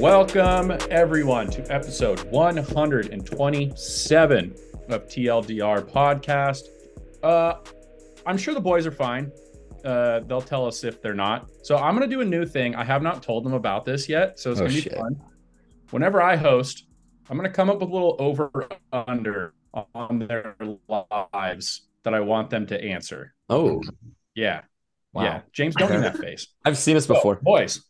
Welcome, everyone, to episode 127 of TLDR Podcast. Uh, I'm sure the boys are fine. Uh, they'll tell us if they're not. So I'm going to do a new thing. I have not told them about this yet. So it's Oh, going to be shit. fun. Whenever I host, I'm going to come up with a little over under on their lives that I want them to answer. Oh, Yeah. wow. Yeah. James, don't do that face. I've seen this before. boys,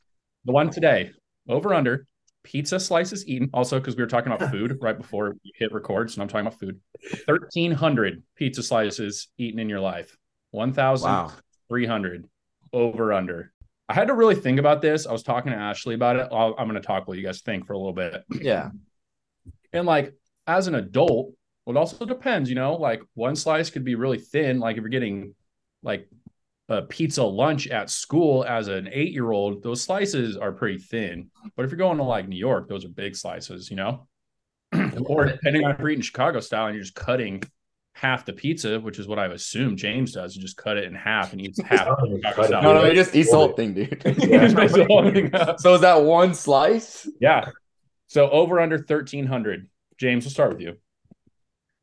the one today, over under pizza slices eaten. Also, because we were talking about food right before we hit record, so I'm talking about food. Thirteen hundred pizza slices eaten in your life. One thousand three hundred Wow. over under. I had to really think about this. I was talking to Ashley about it. I'll, I'm going to talk what you guys think for a little bit. Yeah. And like as an adult, well, it also depends, you know, like one slice could be really thin. Like if you're getting like a pizza lunch at school as an eight year old, those slices are pretty thin. But if you're going to like New York, those are big slices, you know? or depending on if you're eating Chicago style and you're just cutting half the pizza, which is what I assume James does. You just cut it in half and eats half. don't even Chicago cut it. style. No, no, he just eats the whole thing, dude. He just makes the whole thing so is that one slice? Yeah. So over under 1300. James, we'll start with you.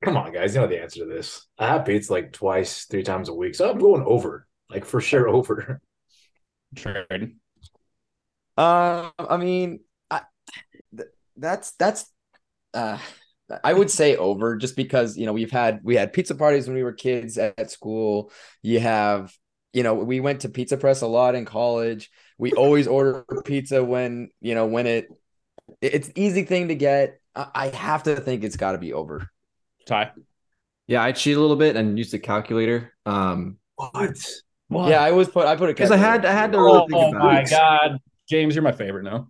Come on, guys. You know the answer to this. I have pizza like twice, three times a week. So I'm going over. Like for sure over. Trade. Uh, I mean, I, th- that's that's. Uh, I would say over just because you know we've had we had pizza parties when we were kids at, at school. You have you know we went to Pizza Press a lot in college. We always order pizza when you know when it it's easy thing to get. I, I have to think it's got to be over. Ty. Yeah, I cheat a little bit and used the calculator. Um, What? Yeah, I was put I put it because I had I had to really think Oh about my it. god. James, you're my favorite now.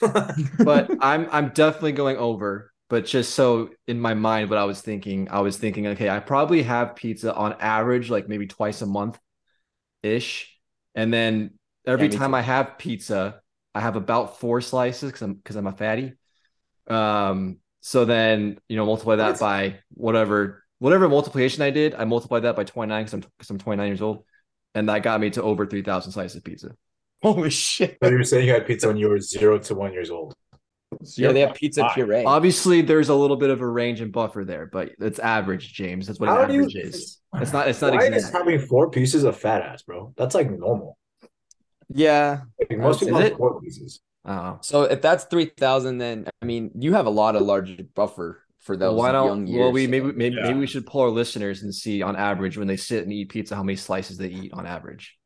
But I'm I'm definitely going over. But just so in my mind, what I was thinking, I was thinking, okay, I probably have pizza on average, like maybe twice a month, ish. And then every me time too. I have pizza, I have about four slices because I'm because I'm a fatty. Um, so then you know multiply that What? by whatever whatever multiplication I did, I multiplied that by 29 because I'm because I'm 29 years old, and that got me to over 3,000 slices of pizza. Holy shit. So you were saying you had pizza when you were zero to one years old. Yeah, they have pizza Five. puree. Obviously, there's a little bit of a range and buffer there, but it's average, James. That's what How an do you- is. It's not. It's not Why is having four pieces of fat ass, bro? That's like normal. Yeah. Like, most people have it? four pieces. I don't. So if that's three thousand, then I mean you have a lot of large buffer for those why don't? years. Well, we maybe maybe, Yeah. maybe we should pull our listeners and see on average when they sit and eat pizza how many slices they eat on average.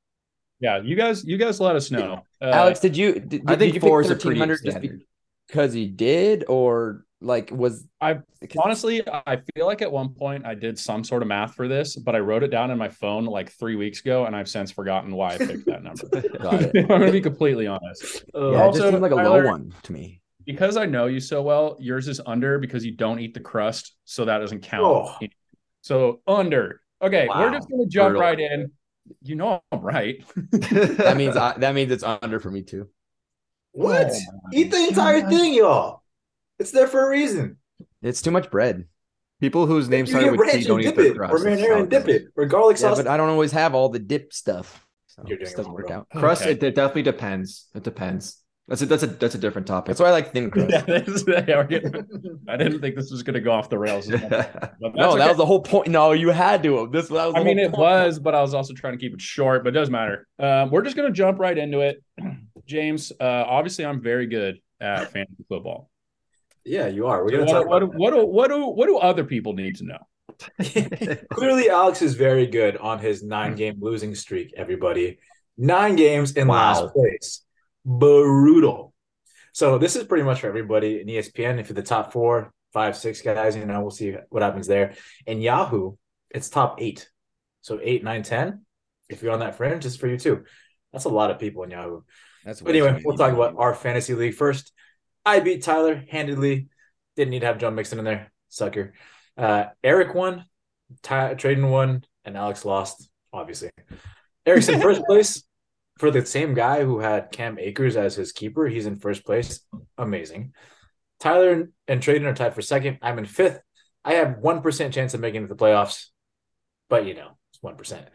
Yeah, you guys, you guys let us know. Uh, Alex, did you did, I did think you four is a pretty 1300 just because he did or like was I- honestly, I feel like at one point I did some sort of math for this, but I wrote it down in my phone like three weeks ago, and I've since forgotten why I picked that number. Got it. I'm gonna be completely honest. yeah, Uh, it also, just seems like a Tyler- low one to me. Because I know you so well, yours is under because you don't eat the crust, so that doesn't count. Oh. So under. Okay, we're just gonna jump Brutal. right in. You know I'm right. That means I, that means it's under for me too. What? Oh Eat the entire God. thing, y'all. It's there for a reason. It's too much bread. people whose names You started get with T ranch don't and eat dip their it, crust. or That's marinara how and dip it, or garlic Yeah, sauce. but I don't always have all the dip stuff. So You're doing it doesn't work bro. out. Crust, Okay. it, it definitely depends. It depends. That's a that's a that's a different topic. That's why I like thin crust. Yeah, this is- yeah, we're getting- I didn't think this was gonna go off the rails. But that's no, that okay. was the whole point. No, you had to. This that was. I mean, it point. was, but I was also trying to keep it short, but it doesn't matter. Um, we're just going to jump right into it. James, uh, obviously, I'm very good at fantasy football. yeah, you are. We're So gonna talk what, about what, what, do, what, do, what do other people need to know? Clearly, Alex is very good on his nine-game losing streak. Everybody, nine games in Wow. last place, brutal. So this is pretty much for everybody in ESPN. If you're the top four, five, six guys, you know, we'll see what happens there. In Yahoo, it's top eight. So eight, nine, ten. If you're on that fringe, it's for you too. That's a lot of people in Yahoo. That's But anyway, we'll talk about our fantasy league first. I beat Tyler handedly. Didn't need to have Joe Mixon in there, sucker. Uh, Eric won, Ty- Tradon won, and Alex lost. Obviously, Eric's in first place for the same guy who had Cam Akers as his keeper. He's in first place. Amazing. Tyler and, Tradon are tied for second. I'm in fifth. I have one percent chance of making it to the playoffs, but you know, it's one percent.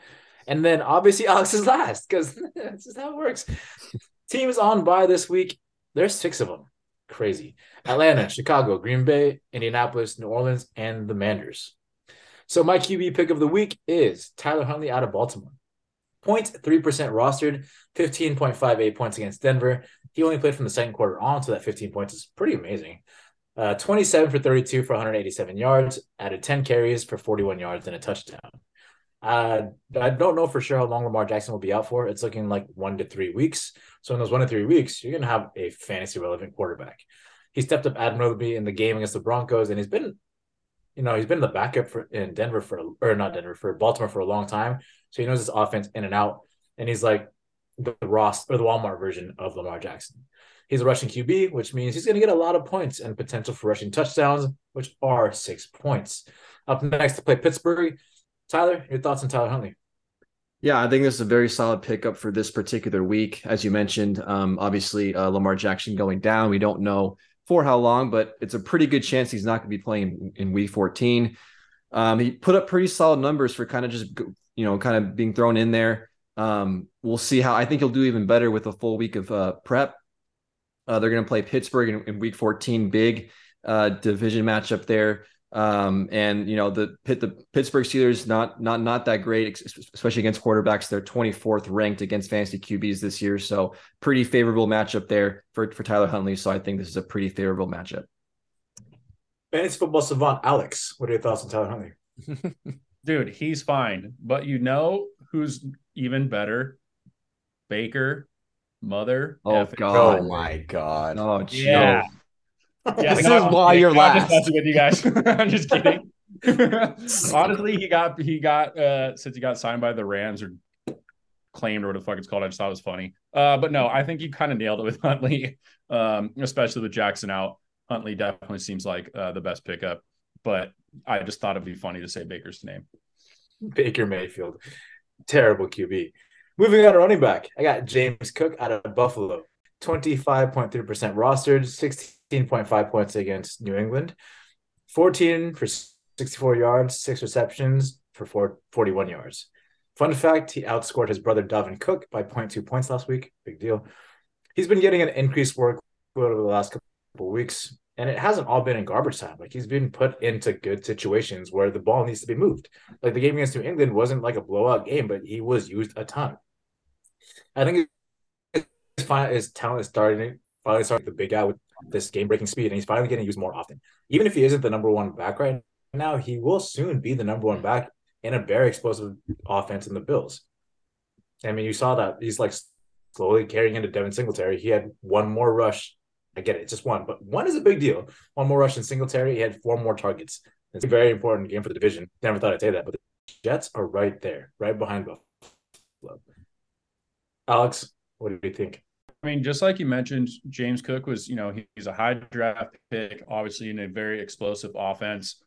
And then obviously Alex is last because that's just how it works. Teams on by this week. There's six of them. crazy. Atlanta, Chicago, Green Bay, Indianapolis, New Orleans, and the Manders. So my QB pick of the week is Tyler Huntley out of Baltimore. 0.3% rostered, 15.58 points against Denver. He only played from the second quarter on, so that 15 points is pretty amazing. Uh, 27 for 32 for 187 yards, added 10 carries for 41 yards and a touchdown. Uh, I don't know for sure how long Lamar Jackson will be out for. It's looking like one to three weeks. So in those one to three weeks, you're going to have a fantasy relevant quarterback. He stepped up admirably in the game against the Broncos, and he's been, you know, he's been the backup for in Denver for or not Denver for Baltimore for a long time. So he knows his offense in and out, and he's like the Ross or the Walmart version of Lamar Jackson. He's a rushing QB, which means he's going to get a lot of points and potential for rushing touchdowns, which are six points. Up next to play Pittsburgh, Tyler, your thoughts on Tyler Huntley? Yeah, I think this is a very solid pickup for this particular week. As you mentioned, um, obviously uh, Lamar Jackson going down. We don't know for how long, but it's a pretty good chance he's not going to be playing in week 14. Um, he put up pretty solid numbers for kind of just, you know, kind of being thrown in there. Um, we'll see how I think he'll do even better with a full week of uh, prep. Uh, they're going to play Pittsburgh in, in week 14, big uh, division matchup there. Um, and you know the the Pittsburgh Steelers not not not that great, especially against quarterbacks. They're 24th ranked against fantasy QBs this year, so pretty favorable matchup there for for Tyler Huntley. So I think this is a pretty favorable matchup. Fantasy football savant Alex, what are your thoughts on Tyler Huntley? Dude, he's fine, but you know who's even better? Baker, mother. Oh God! Oh my God! Oh yeah. Yeah, this is why you're last. Just with you guys. I'm just kidding. Honestly, he got he got uh since he got signed by the Rams or claimed or what the fuck it's called. I just thought it was funny. Uh, but no, I think you kind of nailed it with Huntley, um, especially with Jackson out. Huntley definitely seems like uh, the best pickup, but I just thought it'd be funny to say Baker's name. Baker Mayfield, terrible QB. Moving on to running back, I got James Cook out of Buffalo, twenty five point three percent rostered, 16.5 points against New England, 14 for 64 yards, six receptions for four, 41 yards. Fun fact, he outscored his brother Dalvin Cook by 0.2 points last week. Big deal. He's been getting an increased workload over the last couple of weeks, and it hasn't all been in garbage time. Like he's been put into good situations where the ball needs to be moved. Like the game against New England wasn't like a blowout game, but he was used a ton. I think his, his talent is starting finally starting the big guy with this game breaking speed, and he's finally getting used more often. Even if he isn't the number one back right now, he will soon be the number one back in a very explosive offense in the Bills. I mean, you saw that he's like slowly carrying into Devin Singletary. He had one more rush. I get it, it's just one, but one is a big deal. One more rush in Singletary. He had four more targets. It's a very important game for the division. Never thought I'd say that, but the Jets are right there, right behind Buffalo. Alex, what do you think? I mean, just like you mentioned, James Cook was, you know, he's a high draft pick, obviously in a very explosive offense.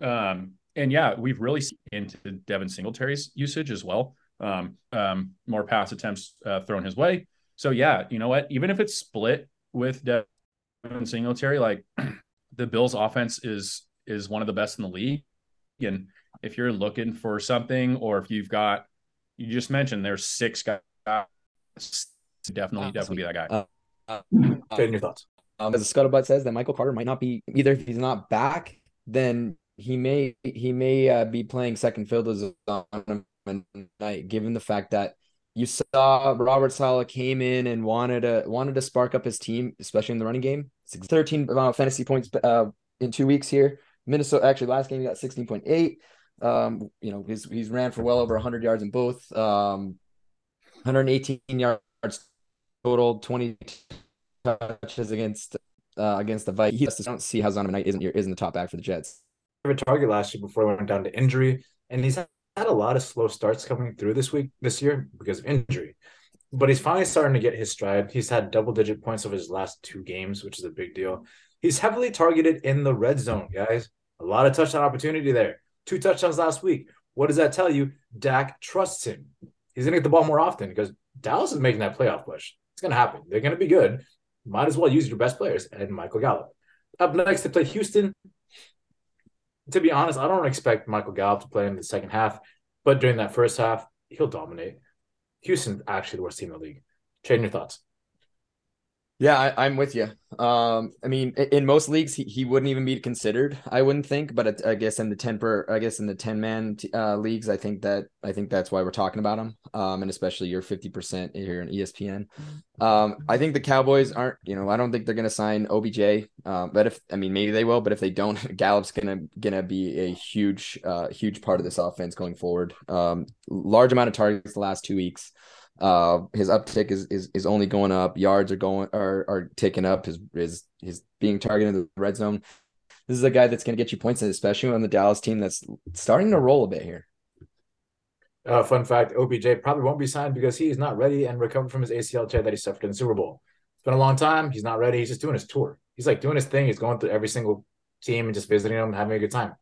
Um, and yeah, we've really seen into Devin Singletary's usage as well. Um, um, more pass attempts uh, thrown his way. So yeah, you know what? Even if it's split with Devin Singletary, like the Bills' offense is is one of the best in the league. And if you're looking for something, or if you've got, you just mentioned there's six guys definitely, definitely be that guy. Uh, uh, your thoughts? Um, as the scuttlebutt says, that Michael Carter might not be either. If he's not back, then he may he may uh, be playing second fiddle on night, given the fact that you saw Robert Saleh came in and wanted to wanted to spark up his team, especially in the running game. 13 uh, fantasy points uh, in two weeks here. Minnesota actually last game he got 16.8. Um, you know, he's he's ran for well over 100 yards in both. Um, 118 yards total 20 touches against uh, against the Vikings. I don't see how Zonovan Knight isn't isn't the top back for the Jets. Target last year before he went down to injury, and he's had a lot of slow starts coming through this week this year because of injury. But he's finally starting to get his stride. He's had double digit points over his last two games, which is a big deal. He's heavily targeted in the red zone, guys. A lot of touchdown opportunity there. Two touchdowns last week. What does that tell you? Dak trusts him. He's going to get the ball more often because Dallas is making that playoff push. It's going to happen. They're going to be good. Might as well use your best players and Michael Gallup. Up next to play Houston. To be honest, I don't expect Michael Gallup to play in the second half, but during that first half, he'll dominate. Houston actually the worst team in the league. Tradon your thoughts. Yeah, I, I'm with you. Um, I mean, in most leagues, he, he wouldn't even be considered. I wouldn't think, but it, I guess in the ten per, I guess in the ten man uh, leagues, I think that I think that's why we're talking about him. Um, and especially your fifty percent here in ESPN. Um, I think the Cowboys aren't. You know, I don't think they're gonna sign OBJ. Um, but if I mean, maybe they will. But if they don't, Gallup's gonna gonna be a huge, uh, huge part of this offense going forward. Um, large amount of targets the last two weeks. Uh, his uptick is is is only going up. Yards are going are are ticking up. His his his being targeted in the red zone. This is a guy that's going to get you points, especially on the Dallas team that's starting to roll a bit here. Uh, fun fact: OBJ probably won't be signed because he is not ready and recovered from his ACL tear that he suffered in the Super Bowl. It's been a long time. He's not ready. He's just doing his tour. He's like doing his thing. He's going through every single team and just visiting them, having a good time.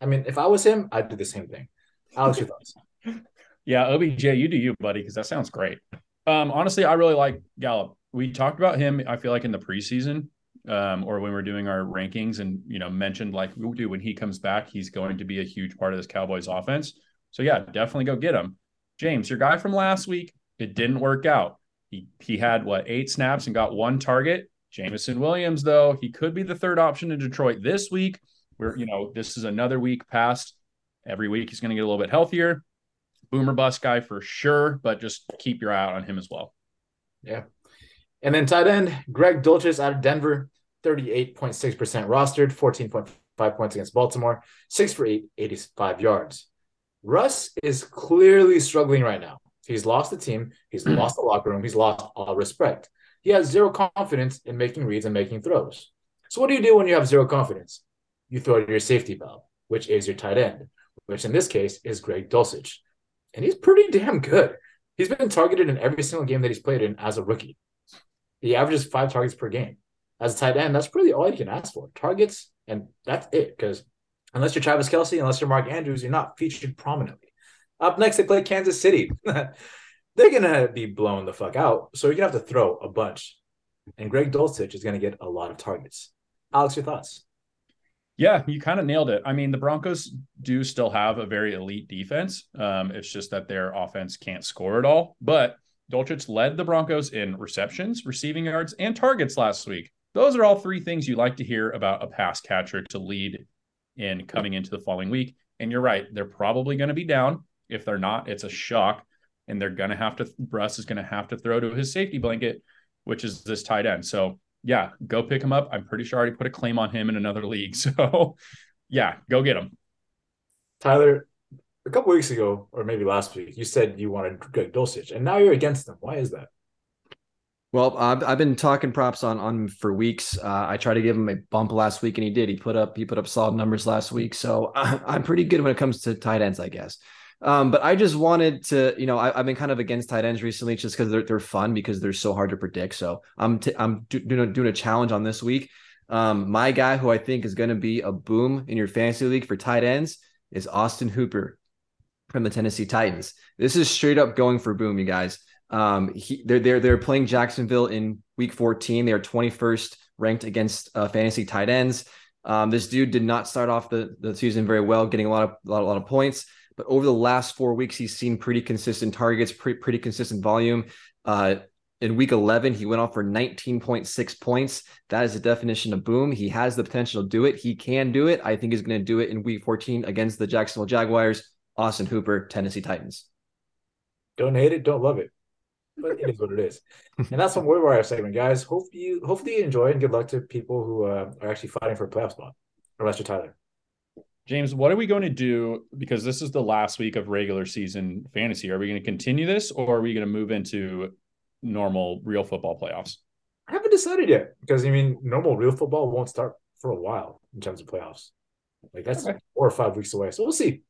I mean, if I was him, I'd do the same thing. Alex, your thoughts? Yeah, OBJ, you do you, buddy, because that sounds great. Um, honestly, I really like Gallup. We talked about him, I feel like in the preseason, um, or when we're doing our rankings and you know, mentioned like do when he comes back, he's going to be a huge part of this Cowboys offense. So yeah, definitely go get him. James, your guy from last week, it didn't work out. He he had what eight snaps and got one target. Jameson Williams, though, he could be the third option in Detroit this week. Where you know, this is another week past. Every week he's going to get a little bit healthier boomer bust guy for sure, but just keep your eye out on him as well. Yeah. And then tight end, Greg Dulcich out of Denver, 38.6% rostered, 14.5 points against Baltimore, six for eight, 85 yards. Russ is clearly struggling right now. He's lost the team, he's lost the locker room, he's lost all respect. He has zero confidence in making reads and making throws. So, what do you do when you have zero confidence? You throw your safety valve, which is your tight end, which in this case is Greg Dulcich. And he's pretty damn good. He's been targeted in every single game that he's played in as a rookie. He averages five targets per game. As a tight end, that's really all you can ask for. Targets, and that's it. Because unless you're Travis Kelce, unless you're Mark Andrews, you're not featured prominently. Up next, they play Kansas City. They're gonna be blown the fuck out. So you're gonna have to throw a bunch. And Greg Dulcich is gonna get a lot of targets. Alex, your thoughts? Yeah, you kind of nailed it. I mean, the Broncos do still have a very elite defense. Um, it's just that their offense can't score at all. But Dulcich led the Broncos in receptions, receiving yards, and targets last week. Those are all three things you like to hear about a pass catcher to lead in coming into the following week. And you're right, they're probably going to be down. If they're not, it's a shock. And they're going to have to, Russ is going to have to throw to his safety blanket, which is this tight end. So yeah, go pick him up. I'm pretty sure I already put a claim on him in another league. So, yeah, go get him. Tyler, a couple weeks ago, or maybe last week, you said you wanted Greg Dulcich, and now you're against him. Why is that? Well, I've, I've been talking props on on him for weeks. Uh, I tried to give him a bump last week, and he did. He put up he put up solid numbers last week. So I, I'm pretty good when it comes to tight ends, I guess. Um, but I just wanted to, you know, I, have been kind of against tight ends recently just because they're, they're fun because they're so hard to predict. So I'm t- I'm do, doing, a, doing a challenge on this week. Um, my guy who I think is going to be a boom in your fantasy league for tight ends is Austin Hooper from the Tennessee Titans. This is straight up going for boom, you guys. Um, he, they're they're they're playing Jacksonville in Week 14. They are 21st ranked against uh, fantasy tight ends. Um, this dude did not start off the, the season very well, getting a lot of a lot, a lot of points. But over the last four weeks, he's seen pretty consistent targets, pretty, pretty consistent volume. Uh, in week 11, he went off for 19.6 points. That is the definition of boom. He has the potential to do it. He can do it. I think he's going to do it in week 14 against the Jacksonville Jaguars. Austin Hooper, Tennessee Titans. Don't hate it, don't love it. But it is what it is. And that's some waiver wire segment, guys. Hopefully you hopefully you enjoy and good luck to people who uh, are actually fighting for a playoff spot. Unless you're Tyler. James, what are we going to do? Because this is the last week of regular season fantasy. Are we going to continue this or are we going to move into normal real football playoffs? I haven't decided yet because I mean, normal real football won't start for a while in terms of playoffs. Like that's okay. four or five weeks away. So we'll see.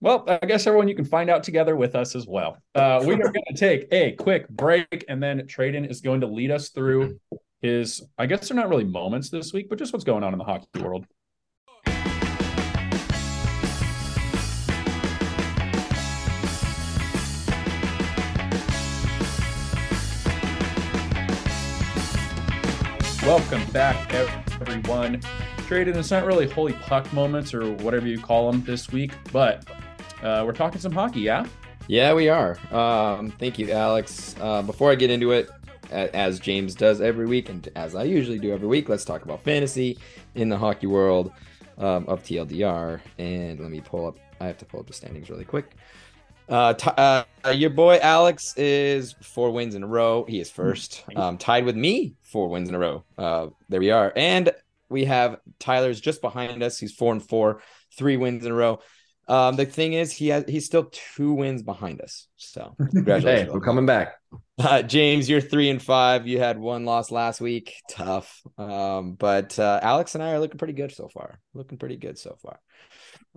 Well, I guess everyone you can find out together with us as well. Uh, we are going to take a quick break and then Tradon is going to lead us through his, I guess they're not really moments this week, but just what's going on in the hockey world. Welcome back, everyone. Tradon, it's not really holy puck moments or whatever you call them this week, but uh, we're talking some hockey, yeah? Yeah, we are. Um, thank you, Alex. Uh, before I get into it, as James does every week, and as I usually do every week, let's talk about fantasy in the hockey world um, of TLDR. And let me pull up. I have to pull up the standings really quick. Uh, t- uh, your boy Alex is four wins in a row. He is first, um, tied with me, four wins in a row. Uh, there we are, and we have Tyler's just behind us. He's four and four, three wins in a row. Um, the thing is, he has he's still two wins behind us. So Hey, congratulations, we're coming back. uh, James. You're three and five. You had one loss last week. Tough. Um, but uh, Alex and I are looking pretty good so far. Looking pretty good so far.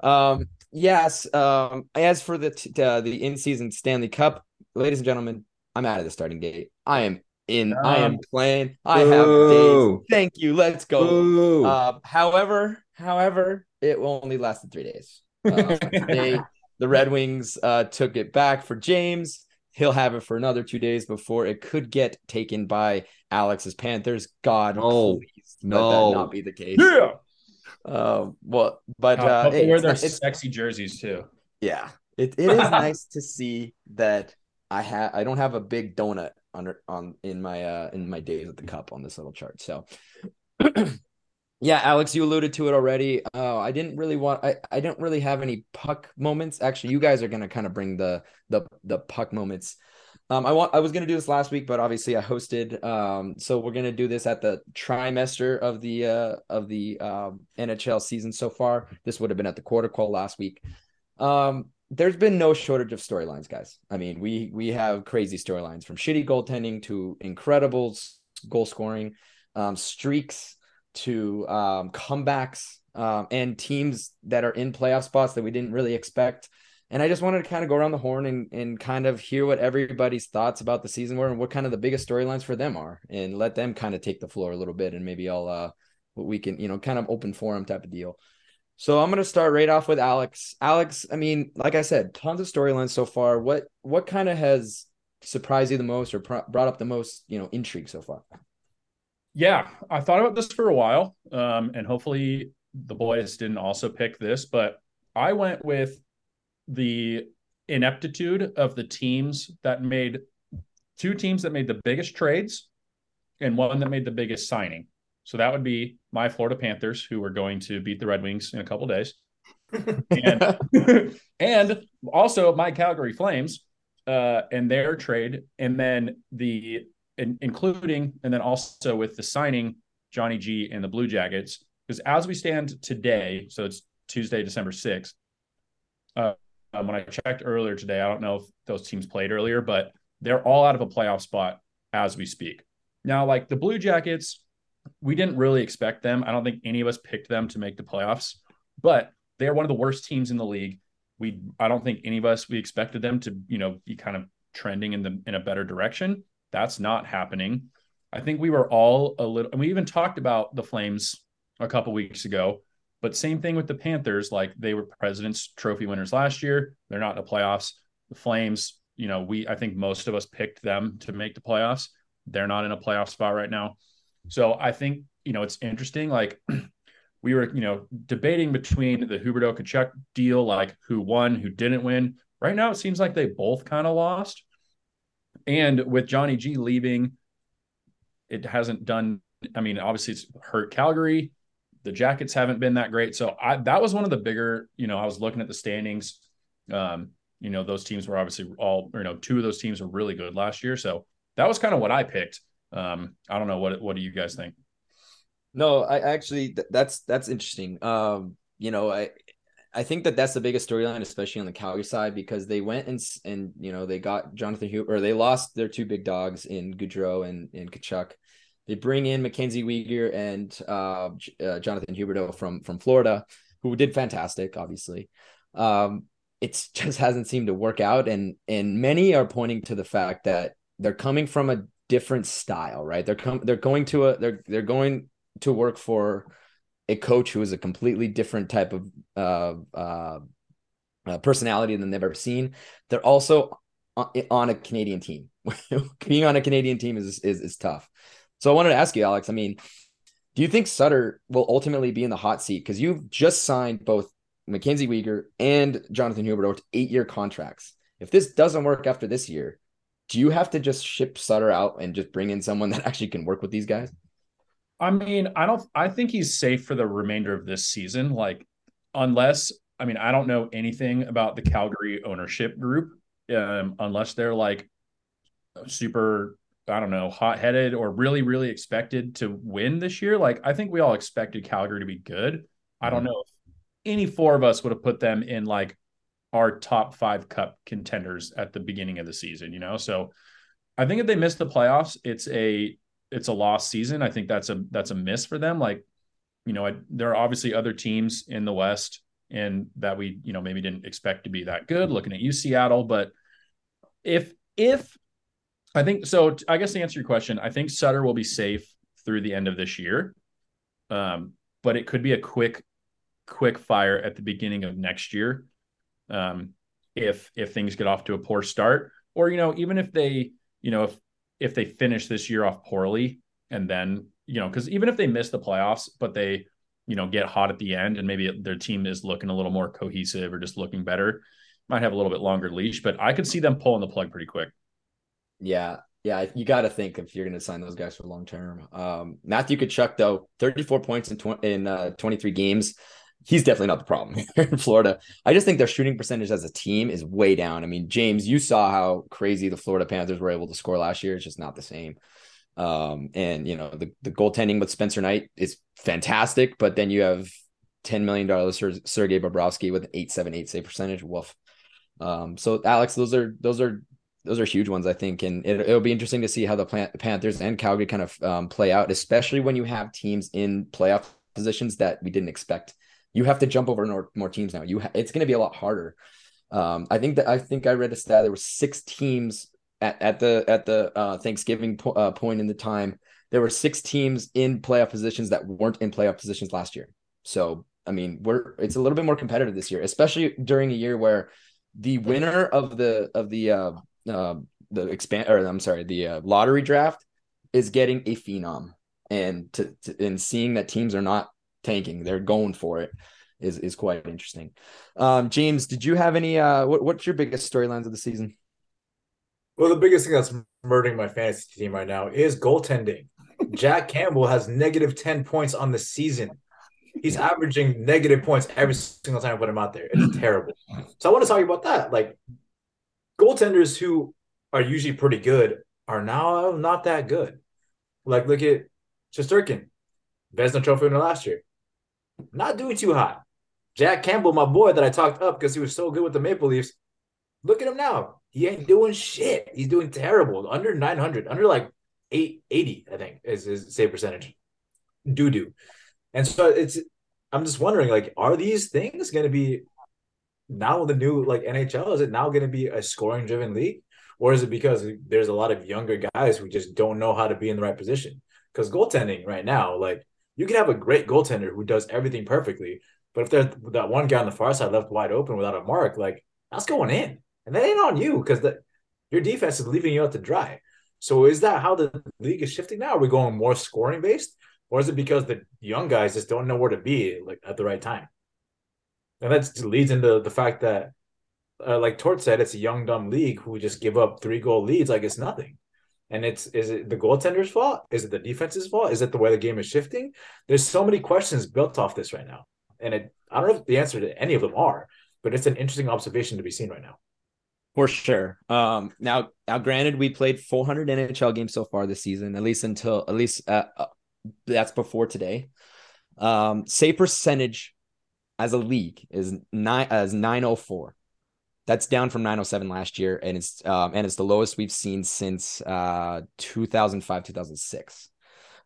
Um, yes. Um, as for the t- uh, the in season Stanley Cup, ladies and gentlemen, I'm out of the starting gate. I am in. I am Um, playing. I have days. Thank you. Let's go. Uh, however, however, it only lasted three days. Uh, they, the Red Wings uh, took it back for James. He'll have it for another two days before it could get taken by Alex's Panthers. God, No. please let No. that not be the case. Yeah. Um, well, but Uh, uh, they hey, wear their sexy jerseys too. yeah, it, it is nice to see that I have I don't have a big donut under on in my uh in my days at the cup on this little chart. So yeah, Alex, you alluded to it already. Oh, I didn't really want I I don't really have any puck moments. Actually, you guys are gonna kind of bring the the the puck moments. Um, I want I was gonna do this last week, but obviously I hosted. Um, so we're gonna do this at the trimester of the uh of the um NHL season so far. This would have been at the quarter call last week. Um, there's been no shortage of storylines, guys. I mean, we we have crazy storylines from shitty goaltending to incredible goal scoring, um, streaks to um, comebacks, and teams that are in playoff spots that we didn't really expect. And I just wanted to kind of go around the horn and and kind of hear what everybody's thoughts about the season were and what kind of the biggest storylines for them are, and let them kind of take the floor a little bit, and maybe I'll uh, what we can you know kind of open forum type of deal. So I'm gonna start right off with Alex. Alex, I mean, like I said, tons of storylines so far. What what kind of has surprised you the most, or brought up the most, you know, intrigue so far? Yeah, I thought about this for a while, um, and hopefully the boys didn't also pick this, but I went with the ineptitude of the teams that made two teams that made the biggest trades and one that made the biggest signing. So that would be my Florida Panthers, who were going to beat the Red Wings in a couple days, and and also my Calgary Flames uh, and their trade, and then the in, including and then also with the signing Johnny G and the Blue Jackets. Because as we stand today, so it's Tuesday, December sixth. Uh, um, when I checked earlier today, I don't know if those teams played earlier, but they're all out of a playoff spot as we speak. Now, like the Blue Jackets, we didn't really expect them. I don't think any of us picked them to make the playoffs, but they're one of the worst teams in the league. We I don't think any of us we expected them to, you know, be kind of trending in the in a better direction. That's not happening. I think we were all a little and we even talked about the Flames a couple weeks ago. But same thing with the Panthers. Like they were President's Trophy winners last year. They're not in the playoffs. The Flames, you know, we I think most of us picked them to make the playoffs. They're not in a playoff spot right now. So I think, you know, it's interesting. Like we were, you know, debating between the Huberdeau Tkachuk deal, like who won, who didn't win. Right now, it seems like they both kind of lost. And with Johnny G leaving, it hasn't done. I mean, obviously, it's hurt Calgary. The Jackets haven't been that great. So I, that was one of the bigger, you know, I was looking at the standings. Um, you know, those teams were obviously all, you know, two of those teams were really good last year. So that was kind of what I picked. Um, I don't know what what do you guys think? No, I actually that's that's interesting. Um, you know, I I think that that's the biggest storyline, especially on the Calgary side, because they went and and you know they got Jonathan Huber, or they lost their two big dogs in Gaudreau and and Tkachuk. They bring in Mackenzie Weegar and uh, uh, Jonathan Huberdeau from from Florida, who did fantastic, obviously. Um, it just hasn't seemed to work out, and and many are pointing to the fact that they're coming from a different style, right? They're com- they're going to a they're they're going to work for a coach who is a completely different type of uh, uh, uh, personality than they've ever seen. They're also on, on a Canadian team. Being on a Canadian team is, is is tough. So I wanted to ask you, Alex. I mean, do you think Sutter will ultimately be in the hot seat because you've just signed both Mackenzie Weegar and Jonathan Huberdeau to eight year contracts? If this doesn't work after this year, do you have to just ship Sutter out and just bring in someone that actually can work with these guys? I mean, I don't. I think he's safe for the remainder of this season. Like, unless I mean, I don't know anything about the Calgary ownership group, um, unless they're like super, I don't know, hot headed or really, really expected to win this year. Like, I think we all expected Calgary to be good. I don't mm-hmm. know if any four of us would have put them in like our top five cup contenders at the beginning of the season, you know? So I think if they miss the playoffs, it's a it's a lost season. I think that's a that's a miss for them. Like, you know, I, there are obviously other teams in the West and that we, you know, maybe didn't expect to be that good looking at you Seattle, but if if I think so I guess to answer your question, I think Sutter will be safe through the end of this year. Um, but it could be a quick quick fire at the beginning of next year um, if if things get off to a poor start, or you know, even if they, you know, if if they finish this year off poorly and then you know, because even if they miss the playoffs, but they you know get hot at the end and maybe their team is looking a little more cohesive or just looking better, might have a little bit longer leash. But I could see them pulling the plug pretty quick. Yeah, yeah, you got to think if you're going to sign those guys for long term. Um, Matthew Tkachuk, though, 34 points in, tw- in uh, 23 games he's definitely not the problem in Florida. I just think their shooting percentage as a team is way down. I mean, James, you saw how crazy the Florida Panthers were able to score last year. It's just not the same. Um, and you know, the, the goaltending with Spencer Knight is fantastic, but then you have $10 million Sergei Bobrovsky with an 878 save percentage. Woof. Um, so Alex, those are those are those are huge ones, I think, and it, will be interesting to see how the Panthers and Calgary kind of um, play out, especially when you have teams in playoff positions that we didn't expect you have to jump over more, more teams now. You ha- it's going to be a lot harder. Um, I think that I think I read a stat. There were six teams at, at the at the uh, Thanksgiving po- uh, point in the time. There were six teams in playoff positions that weren't in playoff positions last year. So I mean, we're it's a little bit more competitive this year, especially during a year where the winner of the of the uh, uh the expand or I'm sorry, the uh, lottery draft is getting a phenom, and to, to and seeing that teams are not tanking. They're going for it. Is is quite interesting. Um, James, did you have any? Uh, what, what's your biggest storylines of the season? Well, the biggest thing that's murdering my fantasy team right now is goaltending. Jack Campbell has negative ten points on the season. He's averaging negative points every single time I put him out there. It's terrible. So I want to talk about that. Like goaltenders who are usually pretty good are now not that good. Like look at Shesterkin, Vezina Trophy winner last year not doing too hot. Jack Campbell, my boy that I talked up because he was so good with the Maple Leafs. Look at him now. He ain't doing shit. He's doing terrible. Under 900, under like 880, I think is his save percentage. Doo doo. And so it's, I'm just wondering, like, are these things going to be now the new like NHL? Is it now going to be a scoring driven league? Or is it because there's a lot of younger guys who just don't know how to be in the right position? Because goaltending right now, like, you can have a great goaltender who does everything perfectly, but if there's that one guy on the far side left wide open without a mark, like that's going in, and that ain't on you because your defense is leaving you out to dry. So is that how the league is shifting now? Are we going more scoring based, or is it because the young guys just don't know where to be like at the right time? And that leads into the fact that, uh, like Tort said, it's a young dumb league who just give up three goal leads like it's nothing. And it's is it the goaltender's fault? Is it the defense's fault? Is it the way the game is shifting? There's so many questions built off this right now. And it I don't know if the answer to any of them are, but it's an interesting observation to be seen right now. For sure. Um, now, now, granted, we played 400 NHL games so far this season, at least until at least uh, uh, that's before today. Um, percentage as a league is nine as 904. That's down from 907 last year, and it's um, and it's the lowest we've seen since uh, 2005 2006.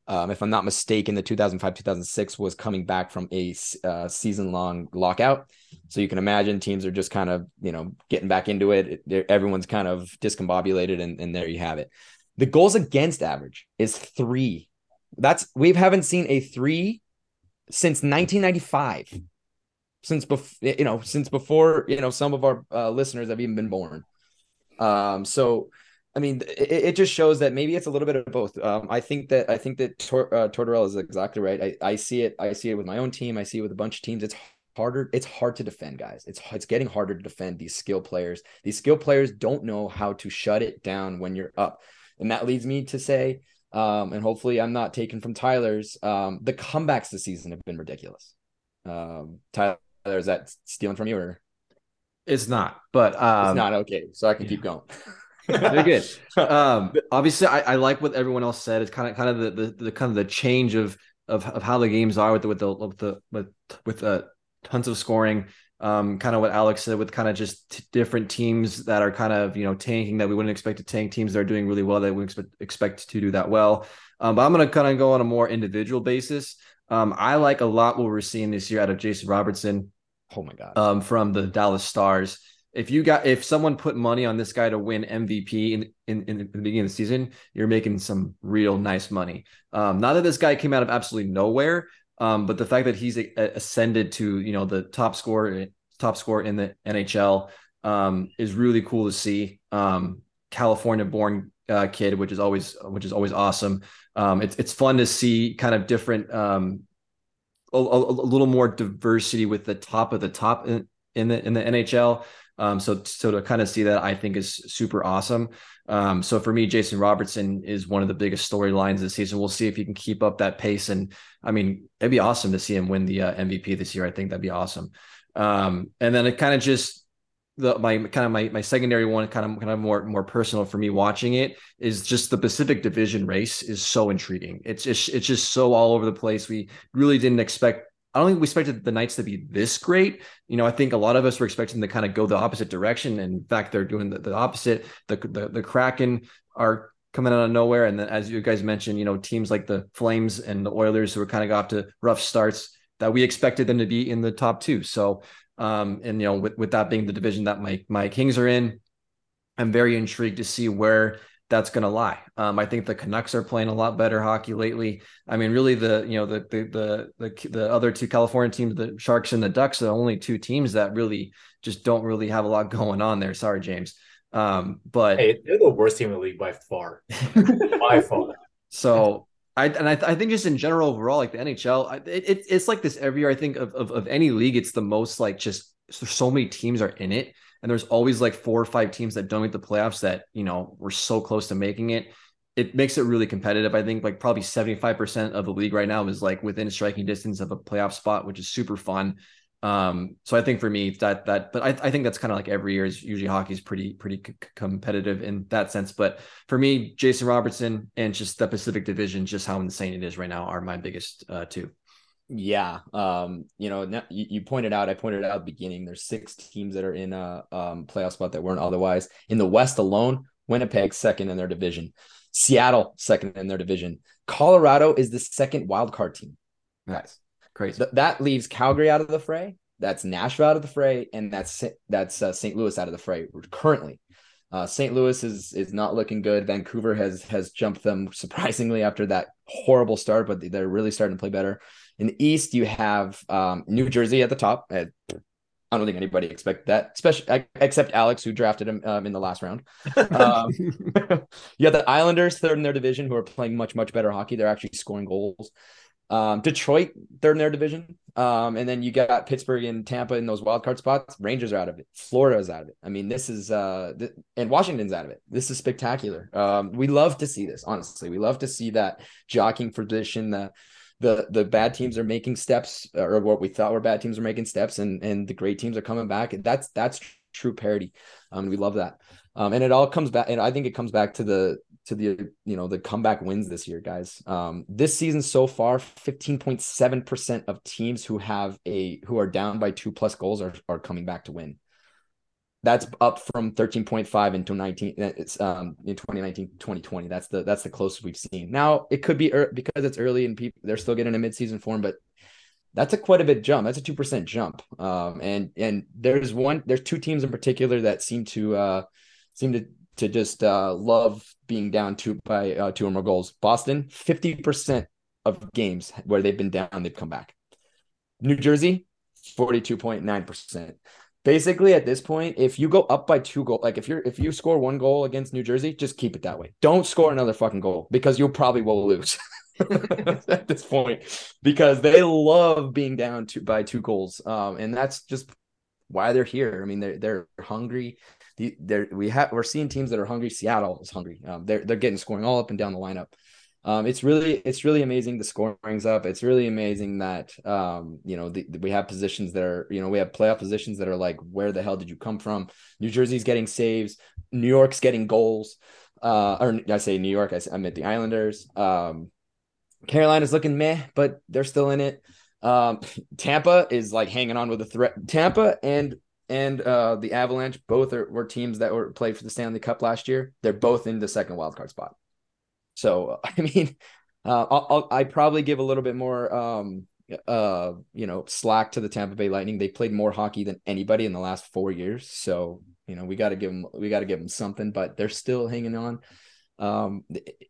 Um, if I'm not mistaken, the 2005 2006 was coming back from a uh, season long lockout. So you can imagine teams are just kind of you know getting back into it. it everyone's kind of discombobulated, and, and there you have it. The goals against average is three. That's we haven't seen a three since 1995 since before you know since before you know some of our uh, listeners have even been born um so i mean it, it, just shows that maybe it's a little bit of both um i think that i think that Tor- uh, tortorella is exactly right I, I see it i see it with my own team i see it with a bunch of teams it's harder. It's hard to defend, guys. It's it's getting harder to defend these skill players. These skill players don't know how to shut it down when you're up, and that leads me to say, um, and hopefully I'm not taken from Tyler's. Um, the comebacks this season have been ridiculous. Um, Tyler, is that stealing from you or? It's not, but um, it's not okay. So I can yeah. keep going. Very good. Um, obviously, I, I, like what everyone else said. It's kind of kind of the, the, the kind of the change of of, of how the games are with the with the with the with with uh, tons of scoring. Um, kind of what Alex said with kind of just t- different teams that are kind of you know tanking that we wouldn't expect to tank teams that are doing really well that we expect expect to do that well. Um, but I'm going to kind of go on a more individual basis. Um, I like a lot what we're seeing this year out of Jason Robertson. Oh my god! Um, from the Dallas Stars if you got if someone put money on this guy to win MVP in in, in the beginning of the season, you're making some real nice money. Um, not that this guy came out of absolutely nowhere, um, but the fact that he's ascended to you know the top score top score in the NHL um, is really cool to see. Um, California born uh, kid, which is always which is always awesome. Um, it's it's fun to see kind of different um, a, a, little more diversity with the top of the top in, in the in the NHL. Um, so so to kind of see that, I think is super awesome. Um, so for me, Jason Robertson is one of the biggest storylines this season. We'll see if he can keep up that pace. And I mean, it'd be awesome to see him win the uh, MVP this year. I think that'd be awesome. Um, and then it kind of just the my kind of my my secondary one, kind of kind of more more personal for me watching it is just the Pacific Division race is so intriguing. It's just it's just so all over the place. We really didn't expect I don't think we expected the Knights to be this great. You know, I think a lot of us were expecting to kind of go the opposite direction. And in fact, they're doing the, the opposite. The, the, the Kraken are coming out of nowhere. And then, as you guys mentioned, you know, teams like the Flames and the Oilers who were kind of got to rough starts that we expected them to be in the top two. So, um, and you know, with, with that being the division that my my Kings are in, I'm very intrigued to see where that's going to lie. Um, I think the Canucks are playing a lot better hockey lately. I mean, really, the you know the the the the, the other two California teams, the Sharks and the Ducks, are the only two teams that really just don't really have a lot going on there. Sorry, James. Um, but hey, they're the worst team in the league by far, by far. So I and I, I think just in general overall, like the NHL, it, it, it's like this every year. I think of, of of any league, it's the most like just so many teams are in it and there's always like four or five teams that don't make the playoffs that you know we're so close to making it it makes it really competitive i think like probably 75% of the league right now is like within striking distance of a playoff spot which is super fun um so i think for me that that but i, I think that's kind of like every year is usually hockey is pretty pretty c- competitive in that sense but for me jason robertson and just the pacific division just how insane it is right now are my biggest uh two yeah. Um, you know, you, you pointed out, I pointed out at the beginning, there's six teams that are in a um, playoff spot that weren't otherwise. In the West alone, Winnipeg second in their division, Seattle second in their division. Colorado is the second wild card team. Guys, crazy. Th- that leaves Calgary out of the fray. That's Nashville out of the fray, and that's that's uh, St. Louis out of the fray currently. Uh, St. Louis is is not looking good. Vancouver has has jumped them surprisingly after that horrible start, but they're really starting to play better. In the East, you have um, New Jersey at the top. I don't think anybody expected that, especially except Alex, who drafted him um, in the last round. Um, you have the Islanders, third in their division, who are playing much much better hockey. They're actually scoring goals. Um, Detroit, third in their division. Um, and then you got Pittsburgh and Tampa in those wild card spots. Rangers are out of it. Florida is out of it. I mean, this is uh, th- and Washington's out of it. This is spectacular. Um, we love to see this. Honestly, we love to see that jockeying position. That the the bad teams are making steps, or what we thought were bad teams are making steps, and and the great teams are coming back. That's that's true parity. Um, we love that. Um, and it all comes back, and I think it comes back to the to the you know the comeback wins this year, guys. Um, this season so far, fifteen point seven percent of teams who have a who are down by two plus goals are are coming back to win. That's up from 13.5 into 19 it's um in 2019 2020 that's the that's the closest we've seen now it could be er, because it's early and people they're still getting a midseason form but that's a quite a bit jump that's a 2% jump um and and there's one there's two teams in particular that seem to uh seem to to just uh love being down two by uh, two or more goals boston 50% of games where they've been down they've come back new jersey 42.9% basically at this point, if you go up by two goals, like if you're if you score one goal against New Jersey, just keep it that way. Don't score another fucking goal because you probably will lose. at this point because they love being down two, by two goals. Um, and that's just why they're here. I mean, they're they're hungry. The, they're we have we're seeing teams that are hungry. Seattle is hungry. Um, they're they're getting scoring all up and down the lineup. Um, it's really it's really amazing the scoring's up. It's really amazing that um, you know the, we have positions that are you know we have playoff positions that are like where the hell did you come from? New Jersey's getting saves, New York's getting goals. Uh, or I say New York, I, I meant the Islanders. Um, Carolina's looking meh, but they're still in it. Um, Tampa is like hanging on with a threat. Tampa and and uh, the Avalanche both are, were teams that were played for the Stanley Cup last year. They're both in the second wild card spot. So I mean, uh, I'll, I'll I probably give a little bit more um uh you know slack to the Tampa Bay Lightning. They played more hockey than anybody in the last four years. So you know we got to give them we got to give them something, but they're still hanging on. Um, it,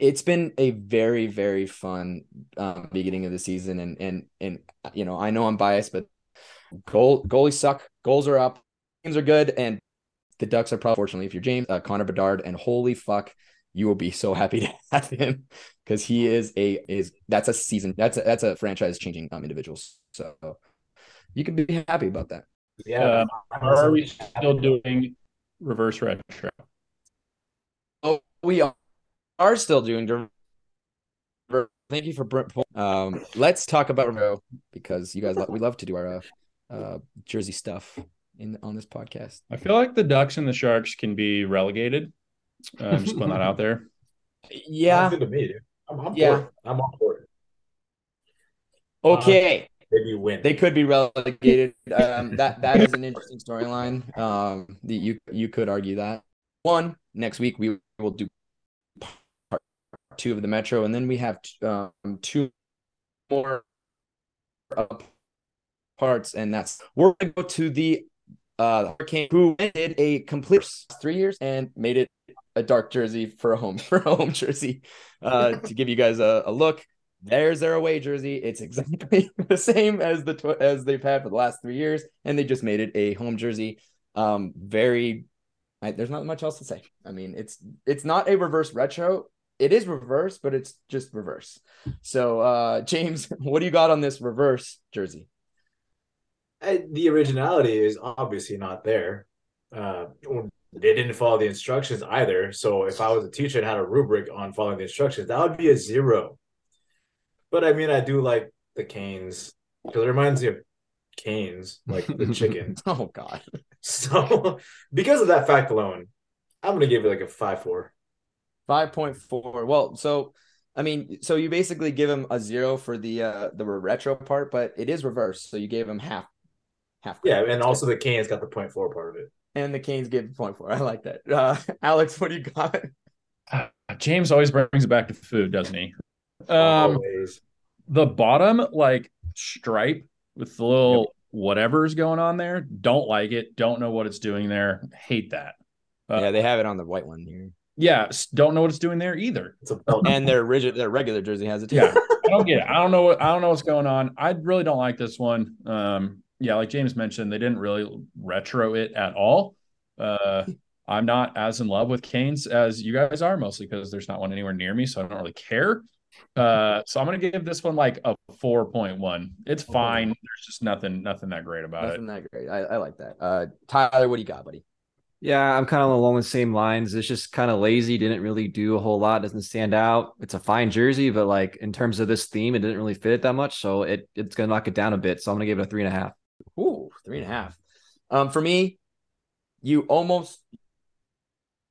has been a very very fun um, beginning of the season, and and and you know I know I'm biased, but goal goalies suck, goals are up, teams are good, and the Ducks are probably fortunately if you're James uh, Connor Bedard, and holy fuck you will be so happy to have him because he is a is that's a season that's a, that's a franchise changing um individual. So you can be happy about that. Yeah. Um, are we still doing reverse retro? Oh, we are, are still doing. Thank you for um. Let's talk about retro because you guys we love to do our uh, uh jersey stuff in on this podcast. I feel like the Ducks and the Sharks can be relegated uh, I'm just putting that out there. Yeah. good to me, dude. I'm, I'm yeah. I'm on board. Okay. Uh, maybe win. They could be relegated. Um, that that is an interesting storyline. Um, the, you you could argue that. One next week we will do part two of the Metro, and then we have um, two more parts, and that's we're gonna go to the uh Hurricane who ended a complete three years and made it a dark jersey for a home for a home jersey uh, to give you guys a, a, look. There's their away jersey. It's exactly the same as the tw- as they've had for the last three years, and they just made it a home jersey. Um, very. I, there's not much else to say. I mean, it's it's not a reverse retro. It is reverse, but it's just reverse. So, uh, James, what do you got on this reverse jersey? I, the originality is obviously not there. Uh, they didn't follow the instructions either. So if I was a teacher and had a rubric on following the instructions, that would be a zero. But I mean, I do like the canes because it reminds me of canes, like the chicken. oh God! So because of that fact alone, I'm gonna give it like a five four. Five point four. Well, so I mean, so you basically give him a zero for the uh the retro part, but it is reverse. So you gave him half. Half. Yeah, and also the canes got the point four part of it and the Canes gave the point for. I like that. Uh, Alex, what do you got? Uh, James always brings it back to food, doesn't he? Um, always. The bottom like stripe with the little yep. whatever's going on there. Don't like it. Don't know what it's doing there. Hate that. Uh, yeah, they have it on the white one here. Yeah, don't know what it's doing there either. and their rigid, their regular jersey has it too. Yeah, I don't get it. I don't know what I don't know what's going on. I really don't like this one. Um, yeah, like James mentioned, they didn't really retro it at all. Uh, I'm not as in love with Canes as you guys are, mostly because there's not one anywhere near me, so I don't really care. Uh, so I'm gonna give this one like a 4.1. It's fine. There's just nothing, nothing that great about nothing it. Nothing that great. I, I like that. Uh, Tyler, what do you got, buddy? Yeah, I'm kind of along the same lines. It's just kind of lazy. Didn't really do a whole lot. Doesn't stand out. It's a fine jersey, but like in terms of this theme, it didn't really fit it that much. So it it's gonna knock it down a bit. So I'm gonna give it a three and a half. Ooh, three and a half. Um, for me, you almost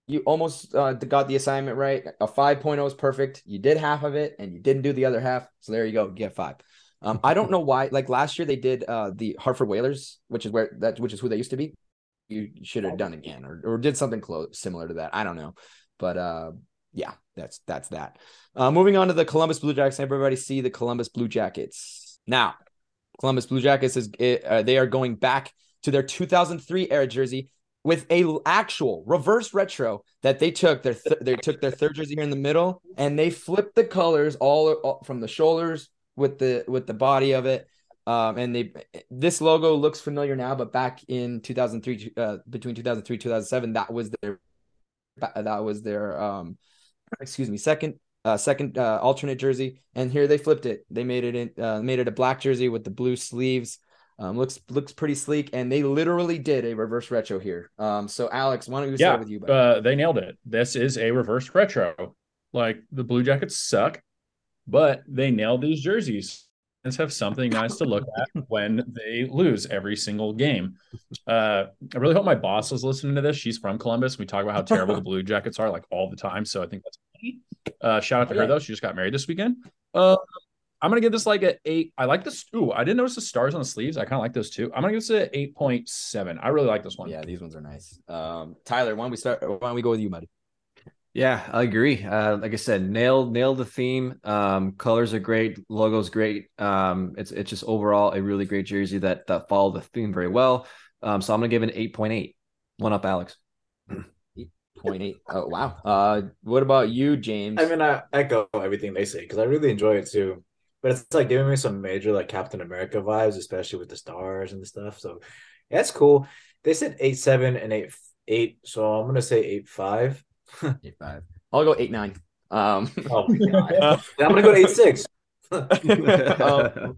you almost uh, got the assignment right. A 5.0 is perfect. You did half of it and you didn't do the other half. So there you go. You get five. Um, I don't know why. Like last year, they did uh, the Hartford Whalers, which is where that which is who they used to be. You should have done again or, or did something close similar to that. I don't know, but uh, yeah, that's that's that. Uh, moving on to the Columbus Blue Jackets. Everybody see the Columbus Blue Jackets now. Columbus Blue Jackets is uh, they are going back to their 2003 era jersey with a actual reverse retro that they took their th- they took their third jersey here in the middle and they flipped the colors all, all from the shoulders with the with the body of it. Um, and they this logo looks familiar now but back in 2003 uh, between 2003 2007 that was their that was their um excuse me second uh, second uh, alternate jersey, and here they flipped it. They made it in, uh, made it a black jersey with the blue sleeves. Um, looks looks pretty sleek, and they literally did a reverse retro here. Um, so Alex, why don't we yeah, start with you? uh, they nailed it. This is a reverse retro. Like the Blue Jackets suck, but they nailed these jerseys. Let's have something nice to look at when they lose every single game. Uh, I really hope my boss is listening to this. She's from Columbus. We talk about how terrible the Blue Jackets are like all the time. So I think that's. Uh, shout out to her though. She just got married this weekend. Uh, I'm gonna give this like an eight. I like this. Ooh, I didn't notice the stars on the sleeves. I kind of like those too. I'm gonna give this an eight point seven. I really like this one. yeah, these ones are nice. Um, Tyler, why don't we start? Why don't we go with you, buddy? Yeah, I agree. Uh, like I said, nailed nailed the theme. Um, colors are great, logo's great. Um, it's it's just overall a really great jersey that that followed the theme very well. Um, so I'm gonna give an eight point eight. One up, Alex. Oh wow. Uh, what about you, James? I mean, I echo everything they say because I really enjoy it too. But it's like giving me some major like Captain America vibes, especially with the stars and the stuff. So yeah, it's cool. They said eight seven and eight eight, so I'm gonna say eight five. eight five. I'll go eight nine. Um, Oh my god! I'm gonna go to eight six. um,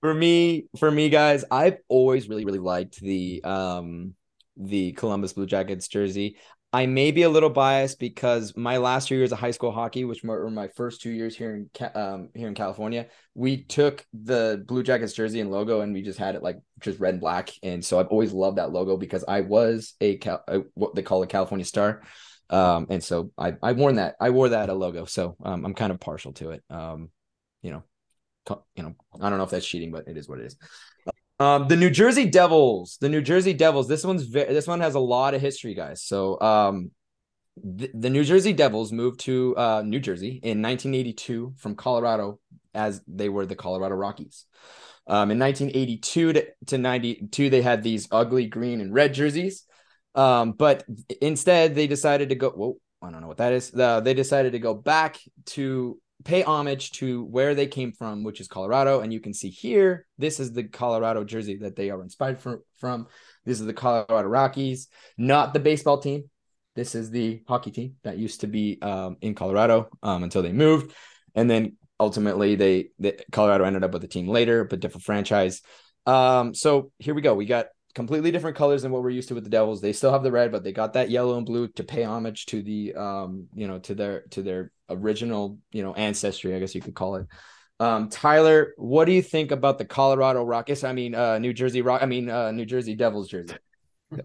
for me, for me, guys, I've always really, really liked the um the Columbus Blue Jackets jersey. I may be a little biased because my last two years of high school hockey, which were my first two years here in um, here in California, we took the Blue Jackets jersey and logo and we just had it like just red and black. And so I've always loved that logo because I was a, what they call a California Star, um, and so I I worn that I wore that a logo. So um, I'm kind of partial to it. Um, you know, you know, I don't know if that's cheating, but it is what it is. Um, the New Jersey Devils, the New Jersey Devils. This one's ve- this one has a lot of history, guys. So, um, the, the New Jersey Devils moved to uh, New Jersey in 1982 from Colorado, as they were the Colorado Rockies. Um, in 1982 to, to 92, they had these ugly green and red jerseys. Um, but instead, they decided to go. Whoa, I don't know what that is. Uh, they decided to go back to pay homage to where they came from, which is Colorado. And you can see here, this is the Colorado jersey that they are inspired from. This is the Colorado Rockies, not the baseball team. This is the hockey team that used to be um, in Colorado um, until they moved, and then ultimately they, the Colorado ended up with a team later, but different franchise. Um, so here we go. We got completely different colors than what we're used to with the Devils. They still have the red, but they got that yellow and blue to pay homage to the um, you know, to their to their original, you know, ancestry, I guess you could call it. Um, Tyler, what do you think about the Colorado Rockets? I mean, uh, New Jersey Rock. I mean, uh, New Jersey Devils jersey.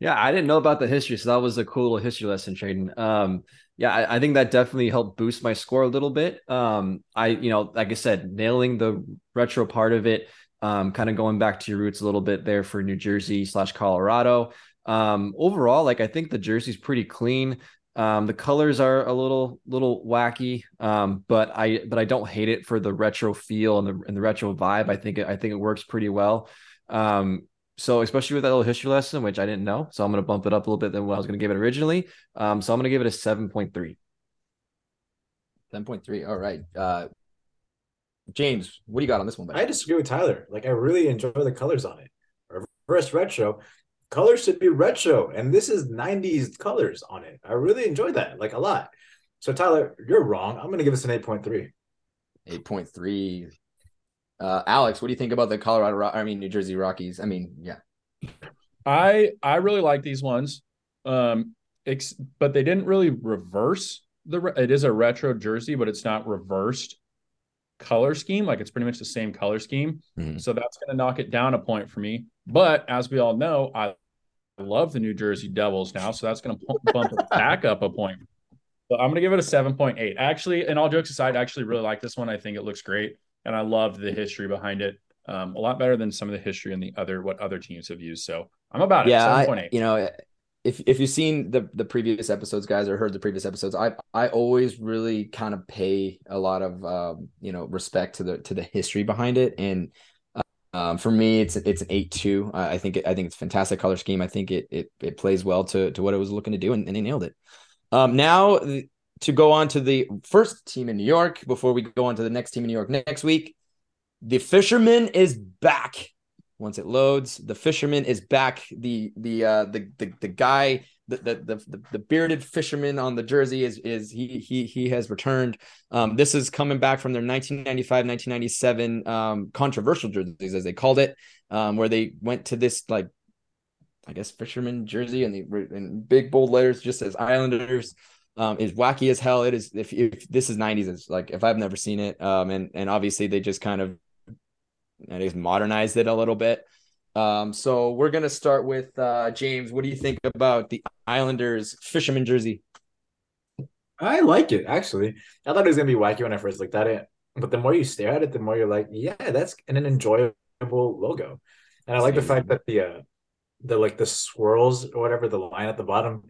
Yeah, I didn't know about the history, so that was a cool little history lesson, Tradon. Um, yeah, I, I think that definitely helped boost my score a little bit. Um, I, you know, like I said, nailing the retro part of it, um, kind of going back to your roots a little bit there for New Jersey slash Colorado. Um, overall, like I think the jersey's pretty clean. Um, the colors are a little little wacky, um, but I but I don't hate it for the retro feel and the and the retro vibe. I think it, I think it works pretty well. Um, so especially with that little history lesson, which I didn't know, so I'm going to bump it up a little bit than what I was going to give it originally. Um, so I'm going to give it a seven point three. 10.3. All right. Uh, James, what do you got on this one, buddy? I disagree with Tyler. Like I really enjoy the colors on it. Reverse retro. Colors should be retro, and this is 90s colors on it. I really enjoy that, like a lot. So Tyler, you're wrong. I'm gonna give us an 8.3. 8.3. Uh, Alex, what do you think about the Colorado? Ro- I mean, New Jersey Rockies. I mean, yeah. I I really like these ones. Um, ex- but they didn't really reverse the. Re- it is a retro jersey, but it's not reversed color scheme. Like it's pretty much the same color scheme. Mhm. So that's going to knock it down a point for me. But as we all know, I love the New Jersey Devils now, so that's going to bump it back up a point. So I'm going to give it a 7.8. Actually, and all jokes aside, I actually really like this one. I think it looks great, and I love the history behind it. Um, a lot better than some of the history and the other what other teams have used. So I'm about it. yeah, I, you know, if if you've seen the the previous episodes, guys, or heard the previous episodes, I I always really kind of pay a lot of um, you know respect to the to the history behind it, and um, for me, it's it's an eight two. I think I think it's fantastic color scheme. I think it it it plays well to to what it was looking to do, and, and they nailed it. Um, now to go on to the first team in New York before we go on to the next team in New York next week. The Fisherman is back. Once it loads, the Fisherman is back. The the uh the the, the guy the the the, the bearded fisherman on the jersey is is he he he has returned. Um, this is coming back from their 1995 1997 um, controversial jerseys as they called it, um, where they went to this like I guess fisherman jersey and the in big bold letters just says Islanders. Um, is wacky as hell. It is if, if this is 90s, it's like if I've never seen it. Um, and and obviously they just kind of I guess modernized it a little bit. Um, so we're gonna start with uh, James. What do you think about the Islanders fisherman jersey? I like it actually. I thought it was gonna be wacky when I first looked at it, but the more you stare at it, the more you're like, yeah, that's an, an enjoyable logo. And I like the fact that the uh, the like the swirls or whatever the line at the bottom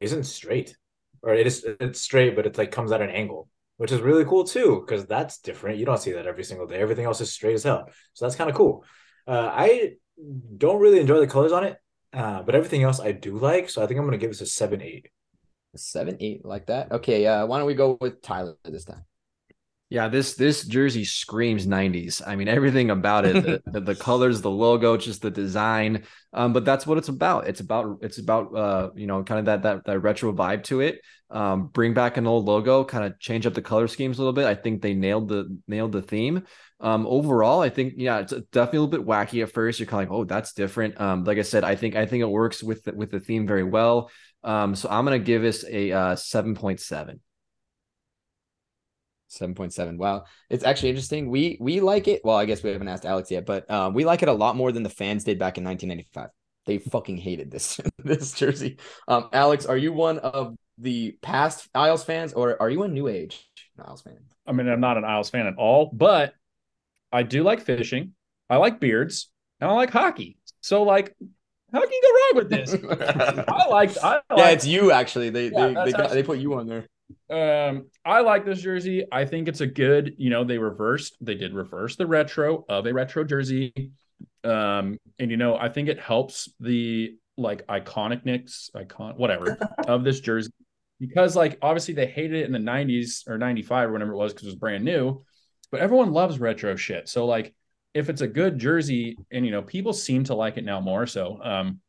isn't straight, or it is it's straight, but it like comes at an angle, which is really cool too because that's different. You don't see that every single day. Everything else is straight as hell, so that's kind of cool. Uh, I don't really enjoy the colors on it, uh, but everything else I do like. So I think I'm gonna give this a seven eight. Seven, eight, like that. Okay, uh, why don't we go with Tyler this time? Yeah, this this jersey screams 90s. I mean, everything about it, the, the, the, colors, the logo, just the design. Um, but that's what it's about. It's about it's about uh, you know, kind of that that that retro vibe to it. Um, bring back an old logo, kind of change up the color schemes a little bit. I think they nailed the nailed the theme. Um, overall, I think yeah, it's definitely a little bit wacky at first. You're kind of like, oh, that's different. Um, like I said, I think I think it works with the, with the theme very well. Um, so I'm gonna give this a uh, seven point seven. Seven point seven. Wow, it's actually interesting. We we like it. Well, I guess we haven't asked Alex yet, but um, we like it a lot more than the fans did back in 1995. They fucking hated this this jersey. Um, Alex, are you one of the past Isles fans, or are you a new age Isles fan? I mean, I'm not an Isles fan at all, but I do like fishing. I like beards, and I like hockey. So like, how can you go wrong with this? I like. I yeah, it's you actually. They yeah, they they, got, they put you on there. Um, I like this jersey. I think it's a good. You know, they reversed. They did reverse the retro of a retro jersey. Um, and you know, I think it helps the like iconic iconicness, icon, whatever of this jersey because like obviously they hated it in the 90s or 95 or whatever it was because it was brand new but everyone loves retro shit. So like if it's a good jersey and you know people seem to like it now more so um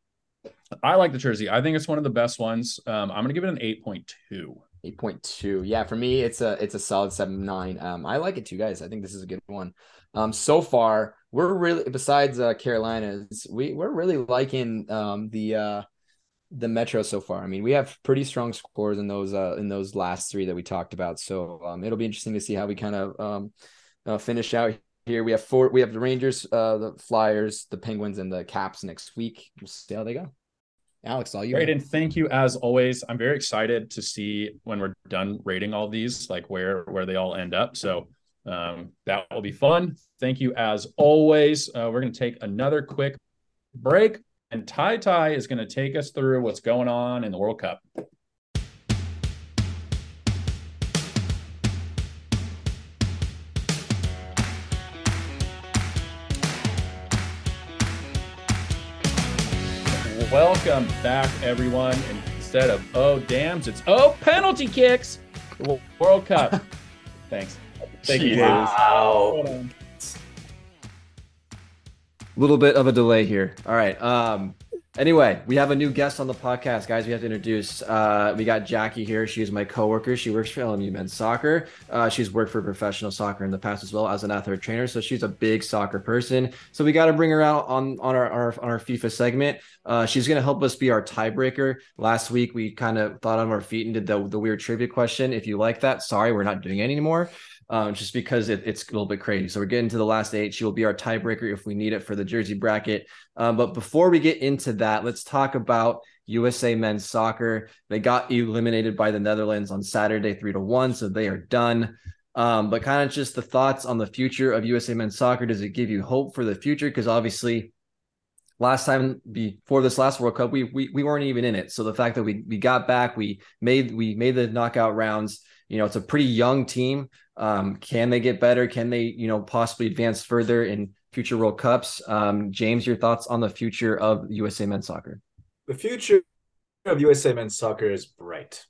I like the jersey. I think it's one of the best ones. Um I'm going to give it an 8.2. 8.2. Yeah, for me it's a it's a solid 7.9. Um I like it too guys. I think this is a good one. Um so far we're really besides uh Carolina's we we're really liking um the uh the Metro so far. I mean, we have pretty strong scores in those uh in those last three that we talked about. So um, it'll be interesting to see how we kind of um uh, finish out here. We have four. We have the Rangers, uh, the Flyers, the Penguins, and the Caps next week. We'll see how they go. Alex, all you. Great, and thank you as always. I'm very excited to see when we're done rating all these, like where where they all end up. So um, that will be fun. Thank you as always. Uh, we're going to take another quick break, and Ty Ty is going to take us through what's going on in the World Cup. Welcome back, everyone. And instead of oh dams, it's oh penalty kicks. World Cup. Thanks. Thank you. Wow. A little bit of a delay here. All right. Um, Anyway, we have a new guest on the podcast, guys. We have to introduce. Uh, we got Jackie here. She's my coworker. She works for LMU Men's Soccer. Uh, she's worked for professional soccer in the past as well as an athletic trainer. So she's a big soccer person. So we got to bring her out on on our, our on our FIFA segment. Uh, she's going to help us be our tiebreaker. Last week we kind of thought on our feet and did the the weird trivia question. If you like that, sorry, we're not doing it anymore um, just because it, it's a little bit crazy. So we're getting to the last eight. She will be our tiebreaker if we need it for the jersey bracket. Um, but before we get into that, let's talk about USA men's soccer. They got eliminated by the Netherlands on Saturday, three to one. So they are done. Um, but kind of just the thoughts on the future of USA men's soccer. Does it give you hope for the future? Because obviously, last time before this last World Cup, we, we we weren't even in it. So the fact that we we got back, we made we made the knockout rounds. You know, it's a pretty young team. Um, can they get better? Can they, you know, possibly advance further in future World Cups? Um, James, your thoughts on the future of USA men's soccer? The future of USA men's soccer is bright.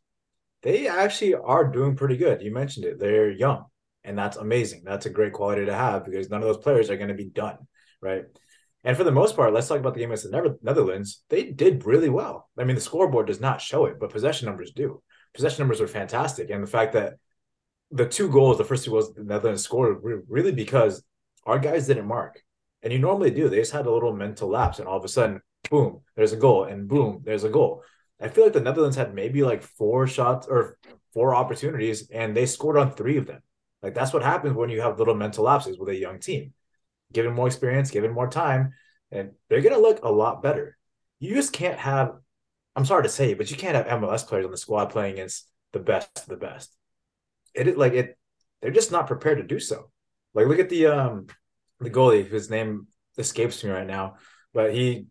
They actually are doing pretty good. You mentioned it. They're young, and that's amazing. That's a great quality to have because none of those players are going to be done, right? And for the most part, let's talk about the game against the Netherlands. They did really well. I mean, the scoreboard does not show it, but possession numbers do. Possession numbers are fantastic. And the fact that the two goals, the first two goals the Netherlands scored, really because our guys didn't mark. And you normally do. They just had a little mental lapse, and all of a sudden, boom, there's a goal, and boom, there's a goal. I feel like the Netherlands had maybe like four shots or four opportunities, and they scored on three of them. Like that's what happens when you have little mental lapses with a young team given more experience, given more time, and they're going to look a lot better. You just can't have, I'm sorry to say, but you can't have MLS players on the squad playing against the best of the best. It like it, they're just not prepared to do so. Like look at the um the goalie whose name escapes me right now, but he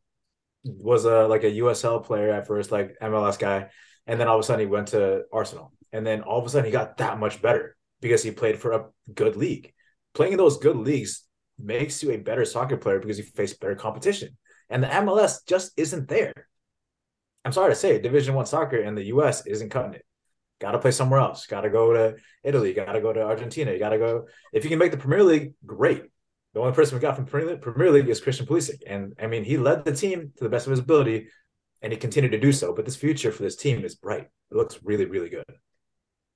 was a like a USL player at first, like MLS guy, and then all of a sudden he went to Arsenal, and then all of a sudden he got that much better because he played for a good league. Playing in those good leagues makes you a better soccer player because you face better competition. And the MLS just isn't there. I'm sorry to say, Division One soccer in the US isn't cutting it. Got to play somewhere else. Got to go to Italy. Got to go to Argentina. You got to go. If you can make the Premier League, great. The only person we got from Premier League is Christian Pulisic, and I mean he led the team to the best of his ability, and he continued to do so. But this future for this team is bright. It looks really, really good.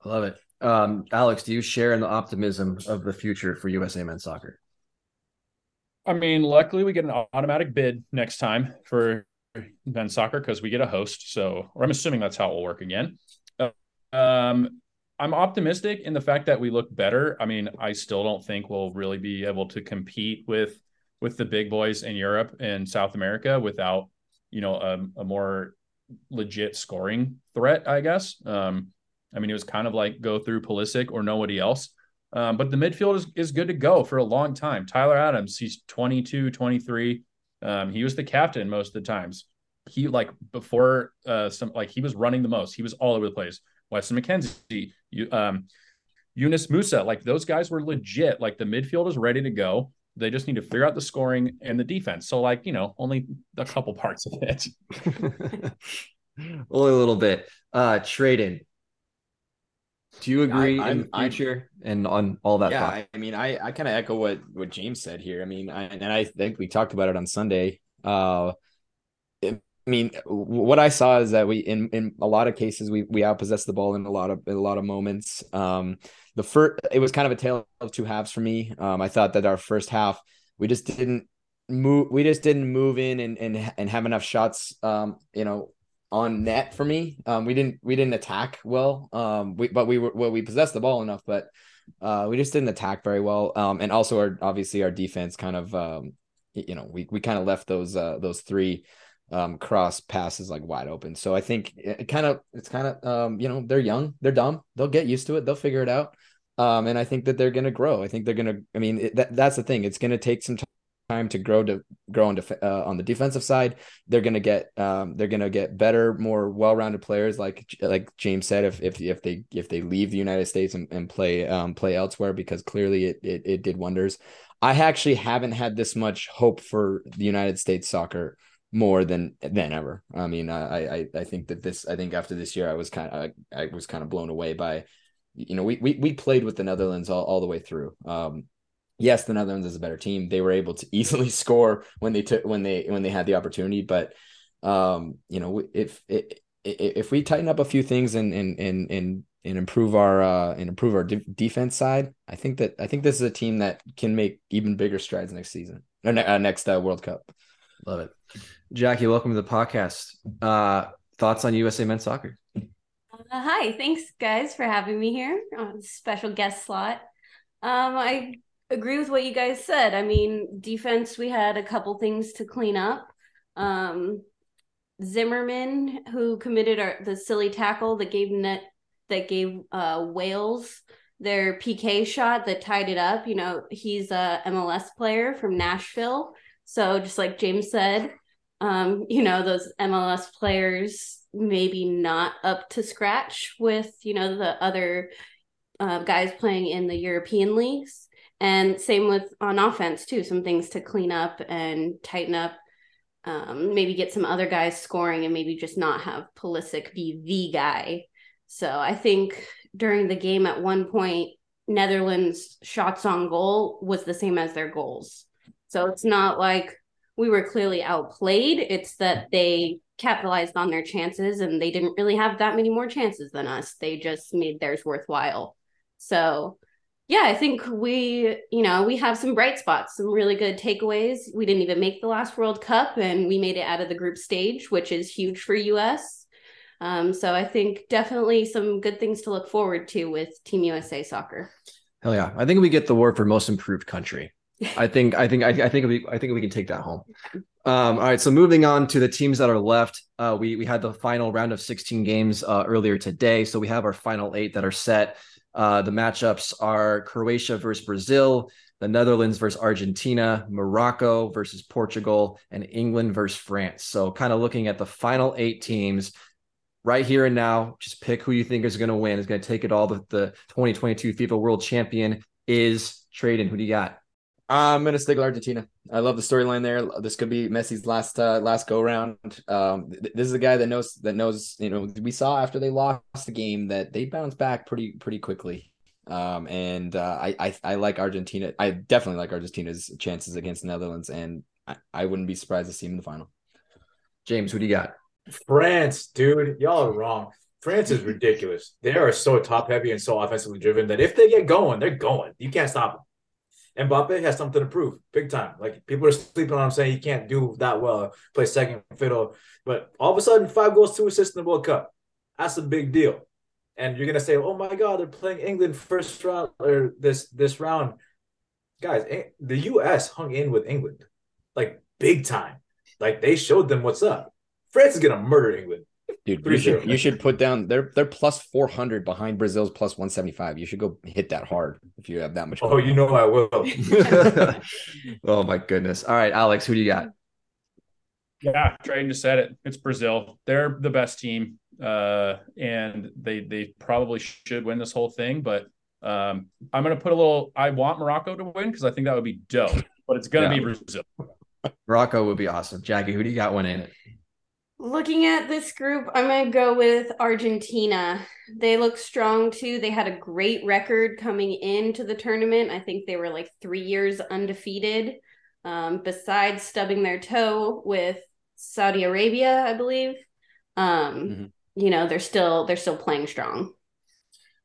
I love it. Um, Alex, do you share in the optimism of the future for USA men's soccer? I mean, luckily we get an automatic bid next time for men's soccer because we get a host. So, or I'm assuming that's how it will work again. Um, I'm optimistic in the fact that we look better. I mean, I still don't think we'll really be able to compete with with the big boys in Europe and South America without, you know, a, a more legit scoring threat. I guess. Um, I mean, it was kind of like go through Pulisic or nobody else. Um, but the midfield is, is good to go for a long time. Tyler Adams, he's 22, 23. Um, he was the captain most of the times. He like before uh, some like he was running the most. He was all over the place. Weston McKennie, you, um, Yunus Musah, like those guys were legit. Like the midfield is ready to go. They just need to figure out the scoring and the defense. So like you know only a couple parts of it. only a little bit. Uh, Tradon, do you agree I, in future I'm, and on all that? Yeah, I, I, mean, I, I kind of echo what what James said here. I mean, I, and I think we talked about it on Sunday. Uh, I mean, what I saw is that we in in a lot of cases we we outpossessed the ball in a lot of in a lot of moments. Um, the first it was kind of a tale of two halves for me. Um, I thought that our first half we just didn't move we just didn't move in and and and have enough shots um you know on net for me. Um, we didn't we didn't attack well. Um, we but we were well we possessed the ball enough, but uh, we just didn't attack very well. Um, and also our obviously our defense kind of um, you know we we kind of left those uh those three um cross passes like wide open. So I think it kind of it's kind of um you know they're young, they're dumb, they'll get used to it, they'll figure it out. Um, and I think that they're going to grow. I think they're going to. I mean, it, that, that's the thing. It's going to take some time to grow to grow on, def- uh, on the defensive side. They're gonna get um, they're gonna get better, more well-rounded players. Like like James said, if if if they if they leave the United States and, and play um, play elsewhere, because clearly it, it it did wonders. I actually haven't had this much hope for the United States soccer more than than ever. I mean, I I I think that this I think after this year I was kind of I, I was kind of blown away by you know we we we played with the Netherlands all, all the way through. Um, yes, the Netherlands is a better team. They were able to easily score when they took when they when they had the opportunity. But um, you know, if if if we tighten up a few things and and and and and improve our uh and improve our de- defense side, I think that I think this is a team that can make even bigger strides next season or ne- uh, next uh, World Cup. Love it, Jackie. Welcome to the podcast. Uh, thoughts on USA men's soccer? Uh, hi, thanks guys for having me here on a special guest slot. Um, I agree with what you guys said. I mean, defense, we had a couple things to clean up. Um, Zimmerman, who committed our, the silly tackle that gave net that gave uh, Wales their PK shot that tied it up. You know, he's a MLS player from Nashville. So just like James said, um, you know, those MLS players maybe not up to scratch with, you know, the other uh, guys playing in the European leagues. And same with on offense too, some things to clean up and tighten up. Um, maybe get some other guys scoring and maybe just not have Pulisic be the guy. So I think during the game at one point, Netherlands shots on goal was the same as their goals. So it's not like we were clearly outplayed. It's that they capitalized on their chances and they didn't really have that many more chances than us. They just made theirs worthwhile. So, yeah, I think we, you know, we have some bright spots, some really good takeaways. We didn't even make the last World Cup and we made it out of the group stage, which is huge for US. Um, so I think definitely some good things to look forward to with Team USA soccer. Hell yeah. I think we get the award for most improved country. I think I think I, I think we I think we can take that home. Um, all right, so moving on to the teams that are left, uh, we we had the final round of 16 games uh, earlier today, so we have our final eight that are set. Uh, the matchups are Croatia versus Brazil, the Netherlands versus Argentina, Morocco versus Portugal, and England versus France. So, kind of looking at the final eight teams right here and now. Just pick who you think is going to win. Is going to take it all. The, the 2022 FIFA World Champion is Tradon. Who do you got? I'm gonna stick with Argentina. I love the storyline there. This could be Messi's last uh, last go round. Um, th- this is a guy that knows that knows. You know, we saw after they lost the game that they bounced back pretty pretty quickly. Um, and uh, I, I I like Argentina. I definitely like Argentina's chances against the Netherlands, and I, I wouldn't be surprised to see him in the final. James, who do you got? France, dude, y'all are wrong. France is ridiculous. They are so top heavy and so offensively driven that if they get going, they're going. You can't stop them. Mbappe has something to prove, big time. Like people are sleeping on him, saying he can't do that well, play second fiddle. But all of a sudden, five goals, two assists in the World Cup. That's a big deal. And you're gonna say, "Oh my God, they're playing England first round or this this round." Guys, eh, the U.S. hung in with England, like big time. Like they showed them what's up. France is gonna murder England. Dude, you should, you should put down they're they're plus four hundred behind Brazil's plus one seventy five. You should go hit that hard if you have that much. Oh, you know I will. oh my goodness! All right, Alex, who do you got? Yeah, Tradon just said it. It's Brazil. They're the best team, uh, and they they probably should win this whole thing. But um, I'm gonna put a little. I want Morocco to win because I think that would be dope. But it's gonna Yeah. be Brazil. Morocco would be awesome. Jackie, who do you got winning it? Looking at this group, I'm going to go with Argentina. They look strong too. They had a great record coming into the tournament. I think they were like three years undefeated, um, besides stubbing their toe with Saudi Arabia, I believe. Um, Mhm. You know, they're still they're still playing strong.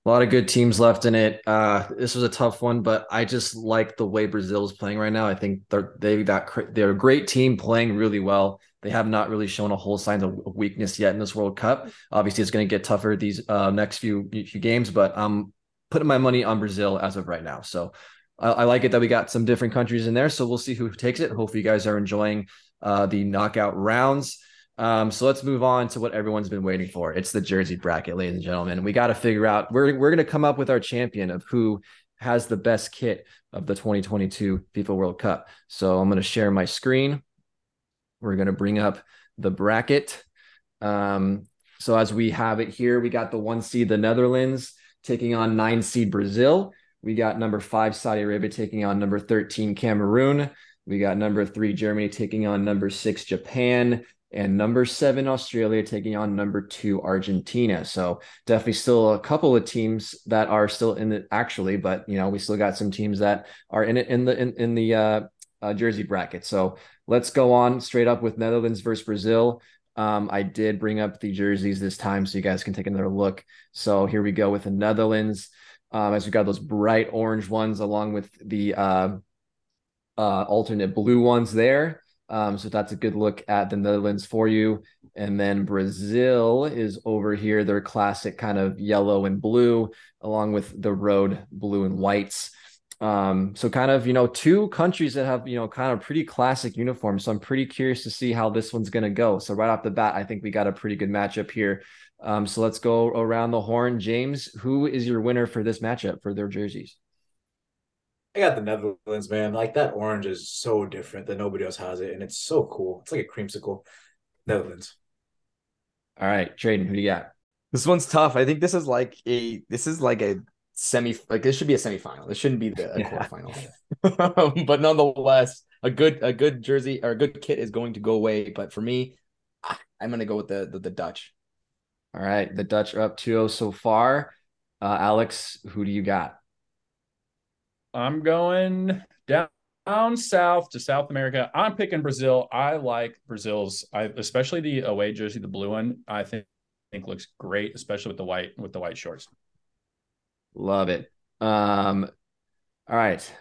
A lot of good teams left in it. Uh, this was a tough one, but I just like the way Brazil is playing right now. I think they're they got they're a great team playing really well. They have not really shown a whole signs of weakness yet in this World Cup. Obviously, it's going to get tougher these uh, next few few games, but I'm putting my money on Brazil as of right now. So I, I like it that we got some different countries in there. So we'll see who takes it. Hopefully, you guys are enjoying uh, the knockout rounds. Um, so let's move on to what everyone's been waiting for. It's the jersey bracket, ladies and gentlemen. We got to figure out we're we're gonna come up with our champion of who has the best kit of the 2022 FIFA World Cup. So I'm gonna share my screen. We're gonna bring up the bracket. Um, so as we have it here, we got the one seed, the Netherlands, taking on nine seed Brazil. We got number five, Saudi Arabia, taking on number 13, Cameroon. We got number three, Germany, taking on number six, Japan and number seven Australia taking on number two Argentina. So definitely still a couple of teams that are still in it actually, but you know we still got some teams that are in it in the in, in the uh, uh, jersey bracket. So let's go on straight up with Netherlands versus Brazil. Um, I did bring up the jerseys this time so you guys can take another look. So here we go with the Netherlands. Um, as we got those bright orange ones along with the uh, uh, alternate blue ones there. Um, so that's a good look at the Netherlands for you. And then Brazil is over here, their classic kind of yellow and blue, along with the road blue and whites. Um, so kind of, you know, two countries that have, you know, kind of pretty classic uniforms. So I'm pretty curious to see how this one's going to go. So right off the bat, I think we got a pretty good matchup here. Um, so let's go around the horn. James, who is your winner for this matchup for their jerseys? I got the Netherlands, man. Like that orange is so different that nobody else has it, and it's so cool. It's like a creamsicle. Netherlands. All right, Tradon, who do you got? This one's tough. I think this is like a this is like a semi like this should be a semifinal. This shouldn't be the Yeah. quarterfinal. but nonetheless, a good a good jersey or a good kit is going to go away. But for me, I'm gonna go with the the, the Dutch. All right, the Dutch are up 2-0 so far. Uh, Alex, who do you got? I'm going down Down south to South America, I'm picking Brazil. I like Brazil's, I especially the away jersey, the blue one. I think think looks great, especially with the white with the white shorts. Love it. Um, all right.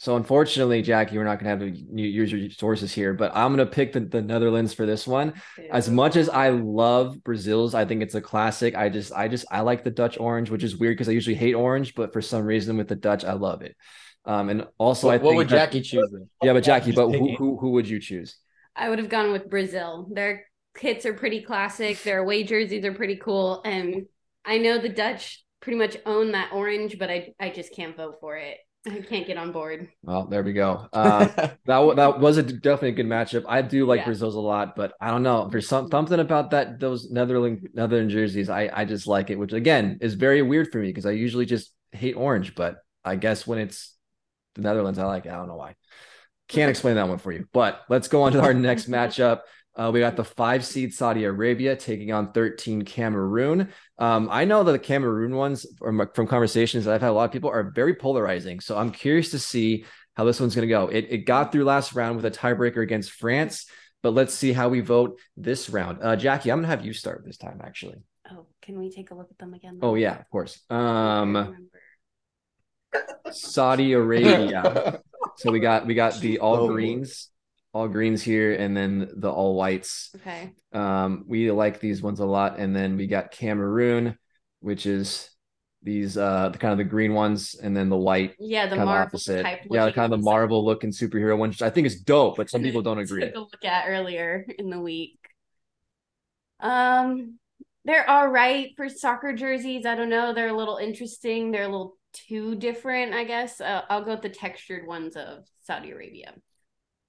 So unfortunately, Jackie, we're not going to have to use your sources here, but I'm going to pick the, the Netherlands for this one. As much as I love Brazil's, I think it's a classic. I just, I just, I like the Dutch orange, which is weird because I usually hate orange, but for some reason with the Dutch, I love it. Um, and also, what, I what think would that- Jackie choose? Then? Yeah, but Jackie, but who, who, who would you choose? I would have gone with Brazil. Their kits are pretty classic. Their away jerseys are pretty cool. And I know the Dutch pretty much own that orange, but I I just can't vote for it. I can't get on board. Well, there we go. Uh, that wa- that was a definitely a good matchup. I do like Yeah. Brazil's a lot, but I don't know. There's some, something about that those Netherlands Netherlands jerseys. I I just like it, which again is very weird for me because I usually just hate orange, but I guess when it's the Netherlands, I like it. I don't know why. Can't explain that one for you. But let's go on to our next matchup. Uh, we got the five seed Saudi Arabia taking on 13 Cameroon. Um, I know that the Cameroon ones from, from conversations that I've had a lot of people are very polarizing. So I'm curious to see how this one's going to go. It, it got through last round with a tiebreaker against France, but let's see how we vote this round. Uh, Jackie, I'm going to have you start this time, actually. Oh, can we take a look at them again? Oh, yeah, of course. Um, Saudi Arabia. so we got we got the all Oh, greens, all greens here, and then the all whites. Okay. Um, we like these ones a lot, and then we got Cameroon, which is these uh the kind of the green ones, and then the white Yeah, the kind of Marvel opposite. type. Yeah, kind of the. Marvel looking superhero one, which I think is dope, but some people don't agree. Took a look at earlier in the week. Um, they're all right for soccer jerseys. I don't know. They're a little interesting. They're a little too different, I guess. Uh, I'll go with the textured ones of Saudi Arabia.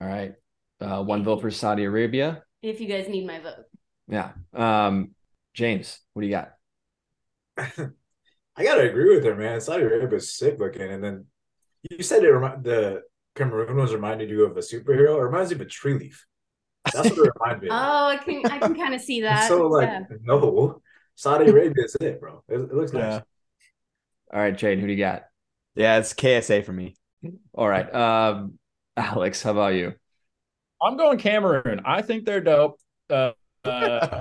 All right, uh, one vote for Saudi Arabia. If you guys need my vote. Yeah. Um, James, what do you got? I gotta agree with her, man. Saudi Arabia is sick looking, and then you said it remi- the Cameroon was reminded you of a superhero. It reminds you of a tree leaf. That's what it reminded me. Oh. I can I can kind of see that. so like, yeah. no, Saudi Arabia is it, bro. It, it looks nice. All right, Jade, who do you got? Yeah, it's KSA for me. All right. Um, Alex, how about you? I'm going Cameroon. I think they're dope. Uh, uh,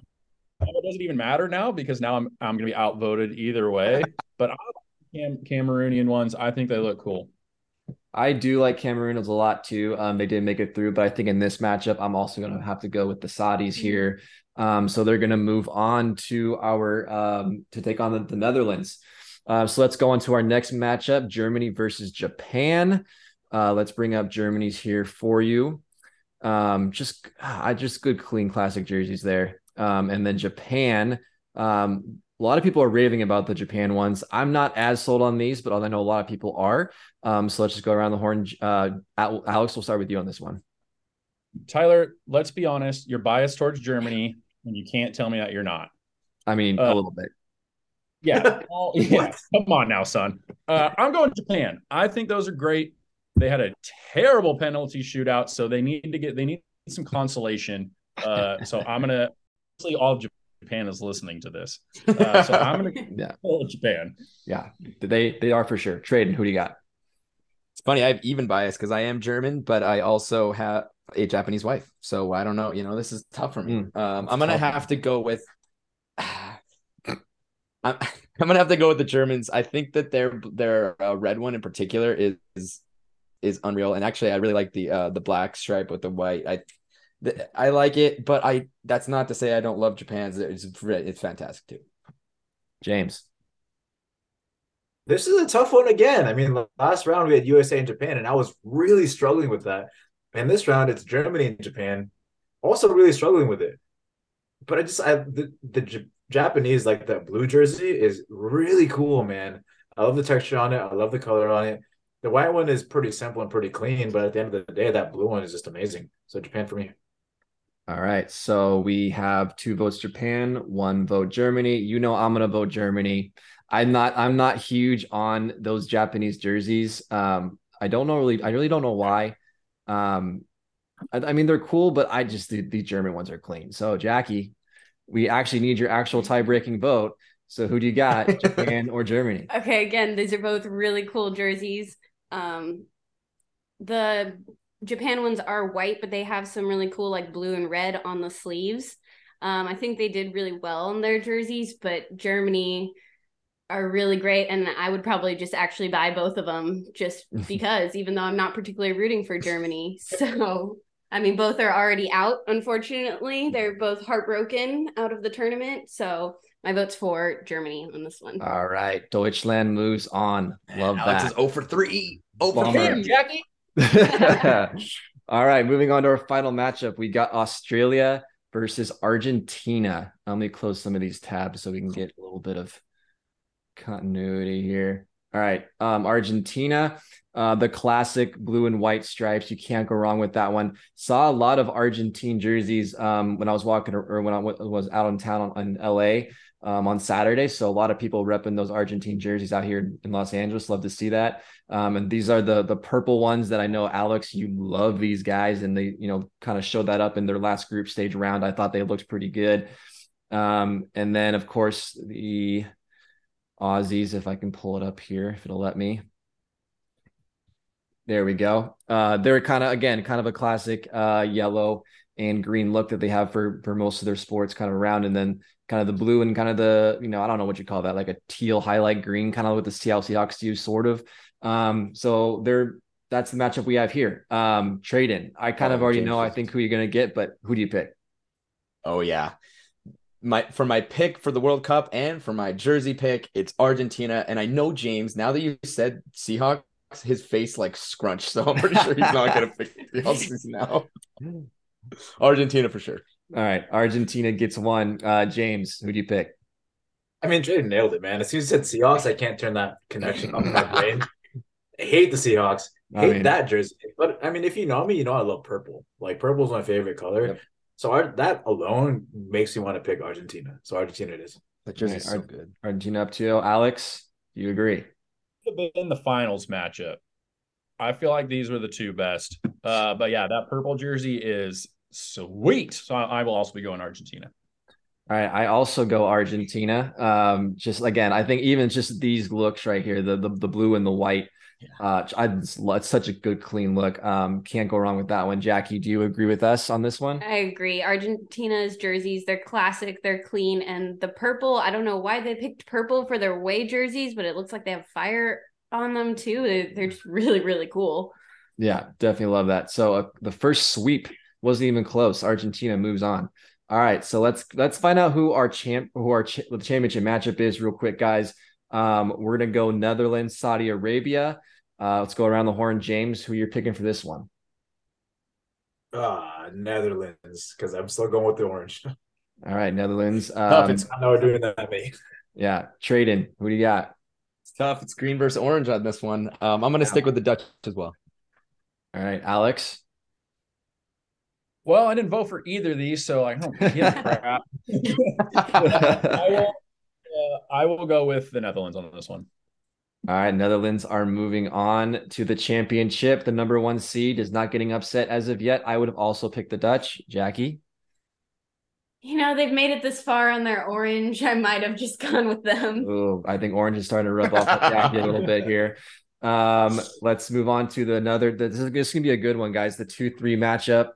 it doesn't even matter now because now I'm I'm gonna be outvoted either way. But I like Cam- Cameroonian ones. I think they look cool. I do like Cameroons a lot too. Um, they did make it through, but I think in this matchup, I'm also going to have to go with the Saudis here. Um, so they're going to move on to our um, to take on the, the Netherlands. Uh, so let's go on to our next matchup: Germany versus Japan. Uh, let's bring up Germany's here for you. Um, just I just good clean classic jerseys there. Um, and then Japan. Um, a lot of people are raving about the Japan ones. I'm not as sold on these, but I know a lot of people are. Um, so let's just go around the horn. Uh, Alex, we'll start with you on this one. Tyler, let's be honest. You're biased towards Germany, and you can't tell me that you're not. I mean, Uh, a little bit. Yeah. Oh, yeah. Come on now, son. Uh, I'm going Japan. I think those are great. They had a terrible penalty shootout, so they need to get they need some consolation. Uh, so I'm gonna obviously all of Japan is listening to this. Uh, so I'm gonna Yeah, go with Japan. yeah, they they are for sure. Tradon, who do you got? It's funny. I have even bias because I am German, but I also have a Japanese wife. So I don't know. You know, this is tough for me. Mm, um, I'm gonna tough. have to go with. I'm, I'm gonna have to go with the Germans. I think that their their uh, red one in particular is, is is unreal, and actually, I really like the uh the black stripe with the white. I I like it, but I that's not to say I don't love Japan's. It's it's fantastic too. James. This is a tough one again. I mean, last round we had USA and Japan, and I was really struggling with that. And this round it's Germany and Japan, also really struggling with it. But I just I the the J- Japanese like that blue jersey is really cool, man. I love the texture on it. I love the color on it. The white one is pretty simple and pretty clean, but at the end of the day, that blue one is just amazing. So Japan for me. All right, so we have two votes Japan, one vote Germany. You know I'm gonna vote Germany. I'm not I'm not huge on those Japanese jerseys. Um, I don't know really I really don't know why. Um, I, I mean they're cool, but I just the, the German ones are clean. So Jackie, we actually need your actual tie-breaking vote. So who do you got, Japan or Germany? Okay, again, these are both really cool jerseys. Um, the Japan ones are white, but they have some really cool like blue and red on the sleeves. Um, I think they did really well in their jerseys, but Germany are really great, and I would probably just actually buy both of them just because, even though I'm not particularly rooting for Germany. So, I mean, both are already out. Unfortunately, they're both heartbroken out of the tournament. So, my vote's for Germany on this one. All right. Deutschland moves on. Love Alex that. is 0 for 3. 0 for 3. Jackie. All right, moving on to our final matchup. We got Australia versus Argentina. Let me close some of these tabs so we can get a little bit of continuity here. All right, um, Argentina, uh, the classic blue and white stripes. You can't go wrong with that one. Saw a lot of Argentine jerseys um, when I was walking or when I was out in town in LA um, on Saturday. So a lot of people repping those Argentine jerseys out here in Los Angeles. Love to see that. Um, and these are the the purple ones that I know, Alex, you love these guys, and they you know kind of showed that up in their last group stage round. I thought they looked pretty good. Um, and then of course the Aussies, if I can pull it up here, if it'll let me. There we go. Uh, they're kind of again kind of a classic uh, yellow and green look that they have for for most of their sports kind of around, and then kind of the blue and kind of the you know I don't know what you call that like a teal highlight green kind of what the Seattle Seahawks do sort of. Um, so they're that's the matchup we have here. Um, Tradon. I kind Oh, of already James know I think who you're gonna get, but who do you pick? Oh yeah. My for my pick for the World Cup and for my jersey pick, it's Argentina. And I know James, now that you said Seahawks, his face like scrunched. So I'm pretty sure he's not gonna pick the Aussies now. Argentina for sure. All right, Argentina gets one. Uh, James, who do you pick? I mean, Jay nailed it, man. As soon as you said Seahawks, I can't turn that connection up in my brain. I hate the Seahawks. I hate mean- that jersey. But I mean, if you know me, you know I love purple. Like purple is my favorite color. Yep. So I, that alone makes me want to pick Argentina. So Argentina it is. That jersey's Right, so good. Argentina up 2 Alex, do you agree? in the finals matchup. I feel like these were the two best. Uh, but yeah, that purple jersey is sweet. So I, I will also be going Argentina. All right, I also go Argentina. Um, just again, I think even just these looks right here, the the, the blue and the white, uh, I it's such a good clean look. Um, can't go wrong with that one. Jackie, do you agree with us on this one? I agree. Argentina's jerseys, they're classic, they're clean, and the purple, I don't know why they picked purple for their away jerseys, but it looks like they have fire on them too. They- They're just really, really cool. Yeah, definitely love that. So uh, the first sweep wasn't even close. Argentina moves on. All right, so let's let's find out who our champ who our ch- the championship matchup is real quick, guys. Um, we're gonna go Netherlands, Saudi Arabia. Uh, let's go around the horn. James, who you're picking for this one? Ah, Netherlands, because I'm still going with the orange. All right, Netherlands. Tough. Um, It's I know we're doing that at me. yeah, Tradon, who do you got? It's tough. It's green versus orange on this one. Um, I'm gonna stick with the Dutch as well. All right, Alex. Well, I didn't vote for either of these, so I don't give a crap. I will. Uh, I will go with the Netherlands on this one. All right, Netherlands are moving on to the championship. The number one seed is not getting upset as of yet. I would have also picked the Dutch. Jackie. You know, they've made it this far on their orange. I might have just gone with them. Oh, I think orange is starting to rub off on Jackie a little bit here. Um, let's move on to the another. This is, this is gonna be a good one, guys. The two three matchup.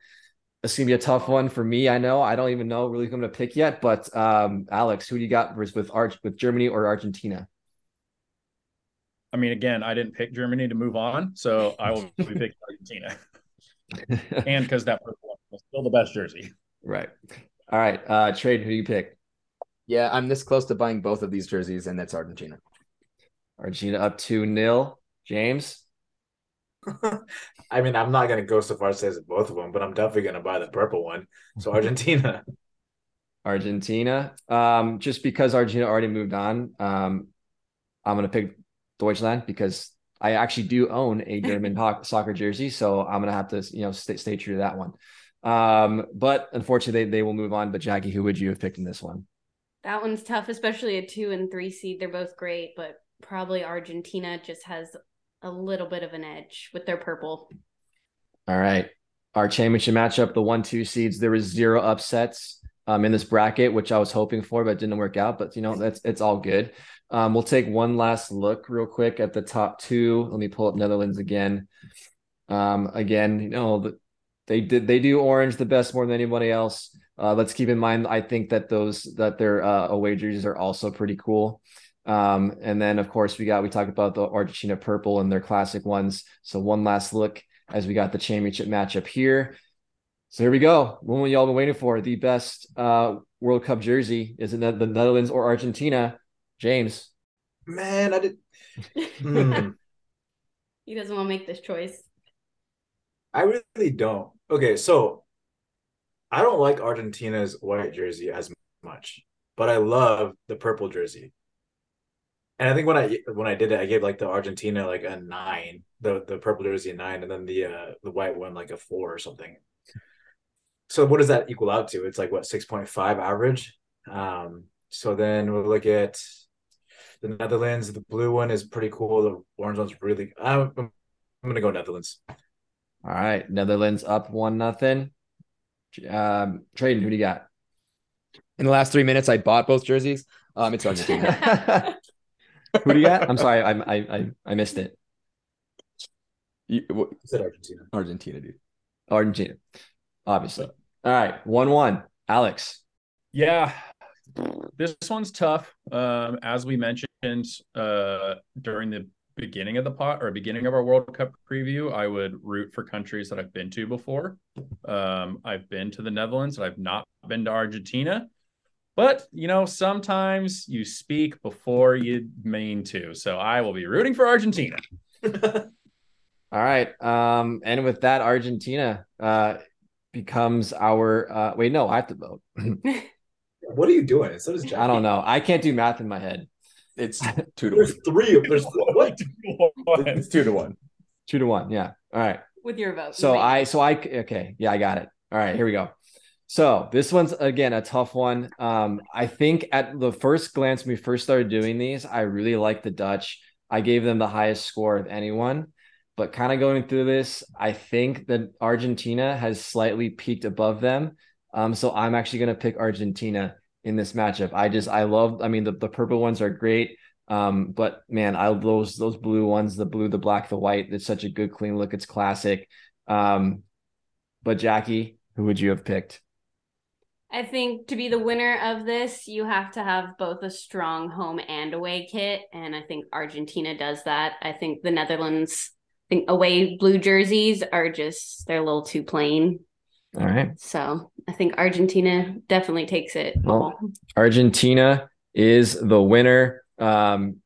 It's gonna be a tough one for me. I know. I don't even know really who I'm gonna pick yet. But um, Alex, who do you got versus with Arch with Germany or Argentina? I mean, again, I didn't pick Germany to move on, so I will be picking Argentina, and because that purple one was still the best jersey. right. All right. Uh, trade. Who do you pick? Yeah, I'm this close to buying both of these jerseys, and that's Argentina. Argentina up two nil. James. I mean, I'm not gonna go so far as to say it's both of them, but I'm definitely gonna buy the purple one. So Argentina. Argentina. Um, just because Argentina already moved on, um, I'm gonna pick Deutschland because I actually do own a German ho- soccer jersey, so I'm gonna have to, you know, stay, stay true to that one. Um, but unfortunately, they, they will move on. But Jackie, who would you have picked in this one? That one's tough, especially a two and three seed. They're both great, but probably Argentina just has a little bit of an edge with their purple. All right, our championship matchup, the one-two seeds. There was zero upsets um, in this bracket, which I was hoping for, but didn't work out. But you know, that's it's all good. Um, we'll take one last look real quick at the top two. Let me pull up Netherlands again. Um, again, you know, the, they did they do orange the best more than anybody else. Uh, let's keep in mind, I think that those that their uh, away jerseys are also pretty cool. Um, and then of course we got we talked about the Argentina purple and their classic ones. So one last look as we got the championship matchup here. So here we go. One y'all been waiting for the best uh, World Cup jersey is it the Netherlands or Argentina? James. Man, I did. Hmm. He doesn't want to make this choice. I really don't. Okay, so I don't like Argentina's white jersey as much, but I love the purple jersey. And I think when I when I did it, I gave like the Argentina like a nine, the the purple jersey a nine, and then the uh the white one like a four or something. So what does that equal out to? It's like what six point five average. Um, so then we'll look at the Netherlands. The blue one is pretty cool. The orange one's really. I'm, I'm gonna go Netherlands. All right, Netherlands up one nothing. Um, Tradon, who do you got? In the last three minutes, I bought both jerseys. Um, it's Argentina. who do you got? I'm sorry, I I I, I missed it. You, what, I said Argentina. Argentina, dude. Argentina, obviously. All right, one one. Alex. Yeah, this one's tough. Um, as we mentioned uh, during the beginning of the pot or beginning of our World Cup preview, I would root for countries that I've been to before. Um, I've been to the Netherlands, I've not been to Argentina. But you know, sometimes you speak before you mean to. So I will be rooting for Argentina. All right. Um, and with that, Argentina uh becomes our uh wait, no, I have to vote. What are you doing? So does Jackie. I don't know. I can't do math in my head. It's two to one. There's three. of There's what? It's two to one. Two to one. Yeah. All right. With your vote. So I, so I, okay. Yeah, I got it. All right, here we go. So this one's again a tough one. Um, I think at the first glance when we first started doing these, I really liked the Dutch. I gave them the highest score of anyone. But kind of going through this, I think that Argentina has slightly peaked above them. Um, so I'm actually going to pick Argentina in this matchup. I just I love. I mean, the, the purple ones are great. Um, but man, I those those blue ones, the blue, the black, the white. It's such a good clean look. It's classic. Um, but Jackie, who would you have picked? I think to be the winner of this, you have to have both a strong home and away kit. And I think Argentina does that. I think the Netherlands I think away blue jerseys are just they're a little too plain. All right. So I think Argentina definitely takes it. Well. Argentina is the winner. Um,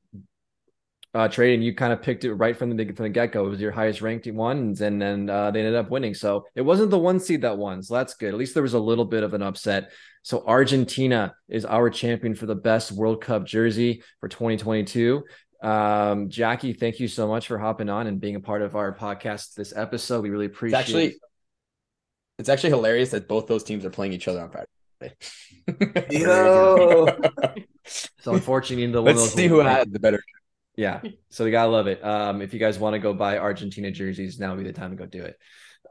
uh, Tradon, you kind of picked it right from the from the get go. It was your highest ranked ones, and then uh, they ended up winning. So it wasn't the one seed that won. So that's good. At least there was a little bit of an upset. So Argentina is our champion for the best World Cup jersey for 2022. Um, Jackie, thank you so much for hopping on and being a part of our podcast this episode. We really It's appreciate. actually, it's actually hilarious that both those teams are playing each other on Friday. Yo. so unfortunately, neither one of Let's those see who make had the better. Yeah. So we gotta love it. Um, if you guys want to go buy Argentina jerseys, now would be the time to go do it.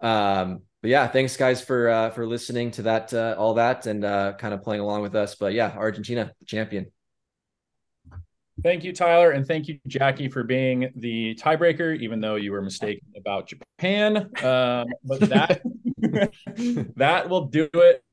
Um, but yeah, thanks guys for uh for listening to that uh all that and uh kind of playing along with us. But yeah, Argentina, champion. Thank you, Tyler, and thank you, Jackie, for being the tiebreaker, even though you were mistaken about Japan. Um, but that that will do it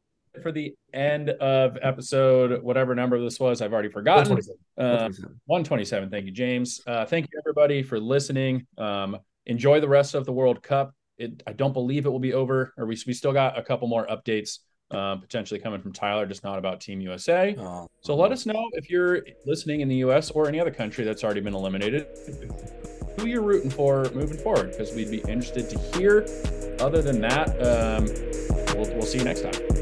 for the end of episode, whatever number this was. I've already forgotten. 127. Uh, 127. Thank you, James. Uh, thank you, everybody, for listening. Um, enjoy the rest of the World Cup. It, I don't believe it will be over, or we, we still got a couple more updates uh, potentially coming from Tyler, just not about Team USA. Oh, So let us know if you're listening in the US or any other country that's already been eliminated, who you're rooting for moving forward, because we'd be interested to hear. Other than that, um, we'll, we'll see you next time.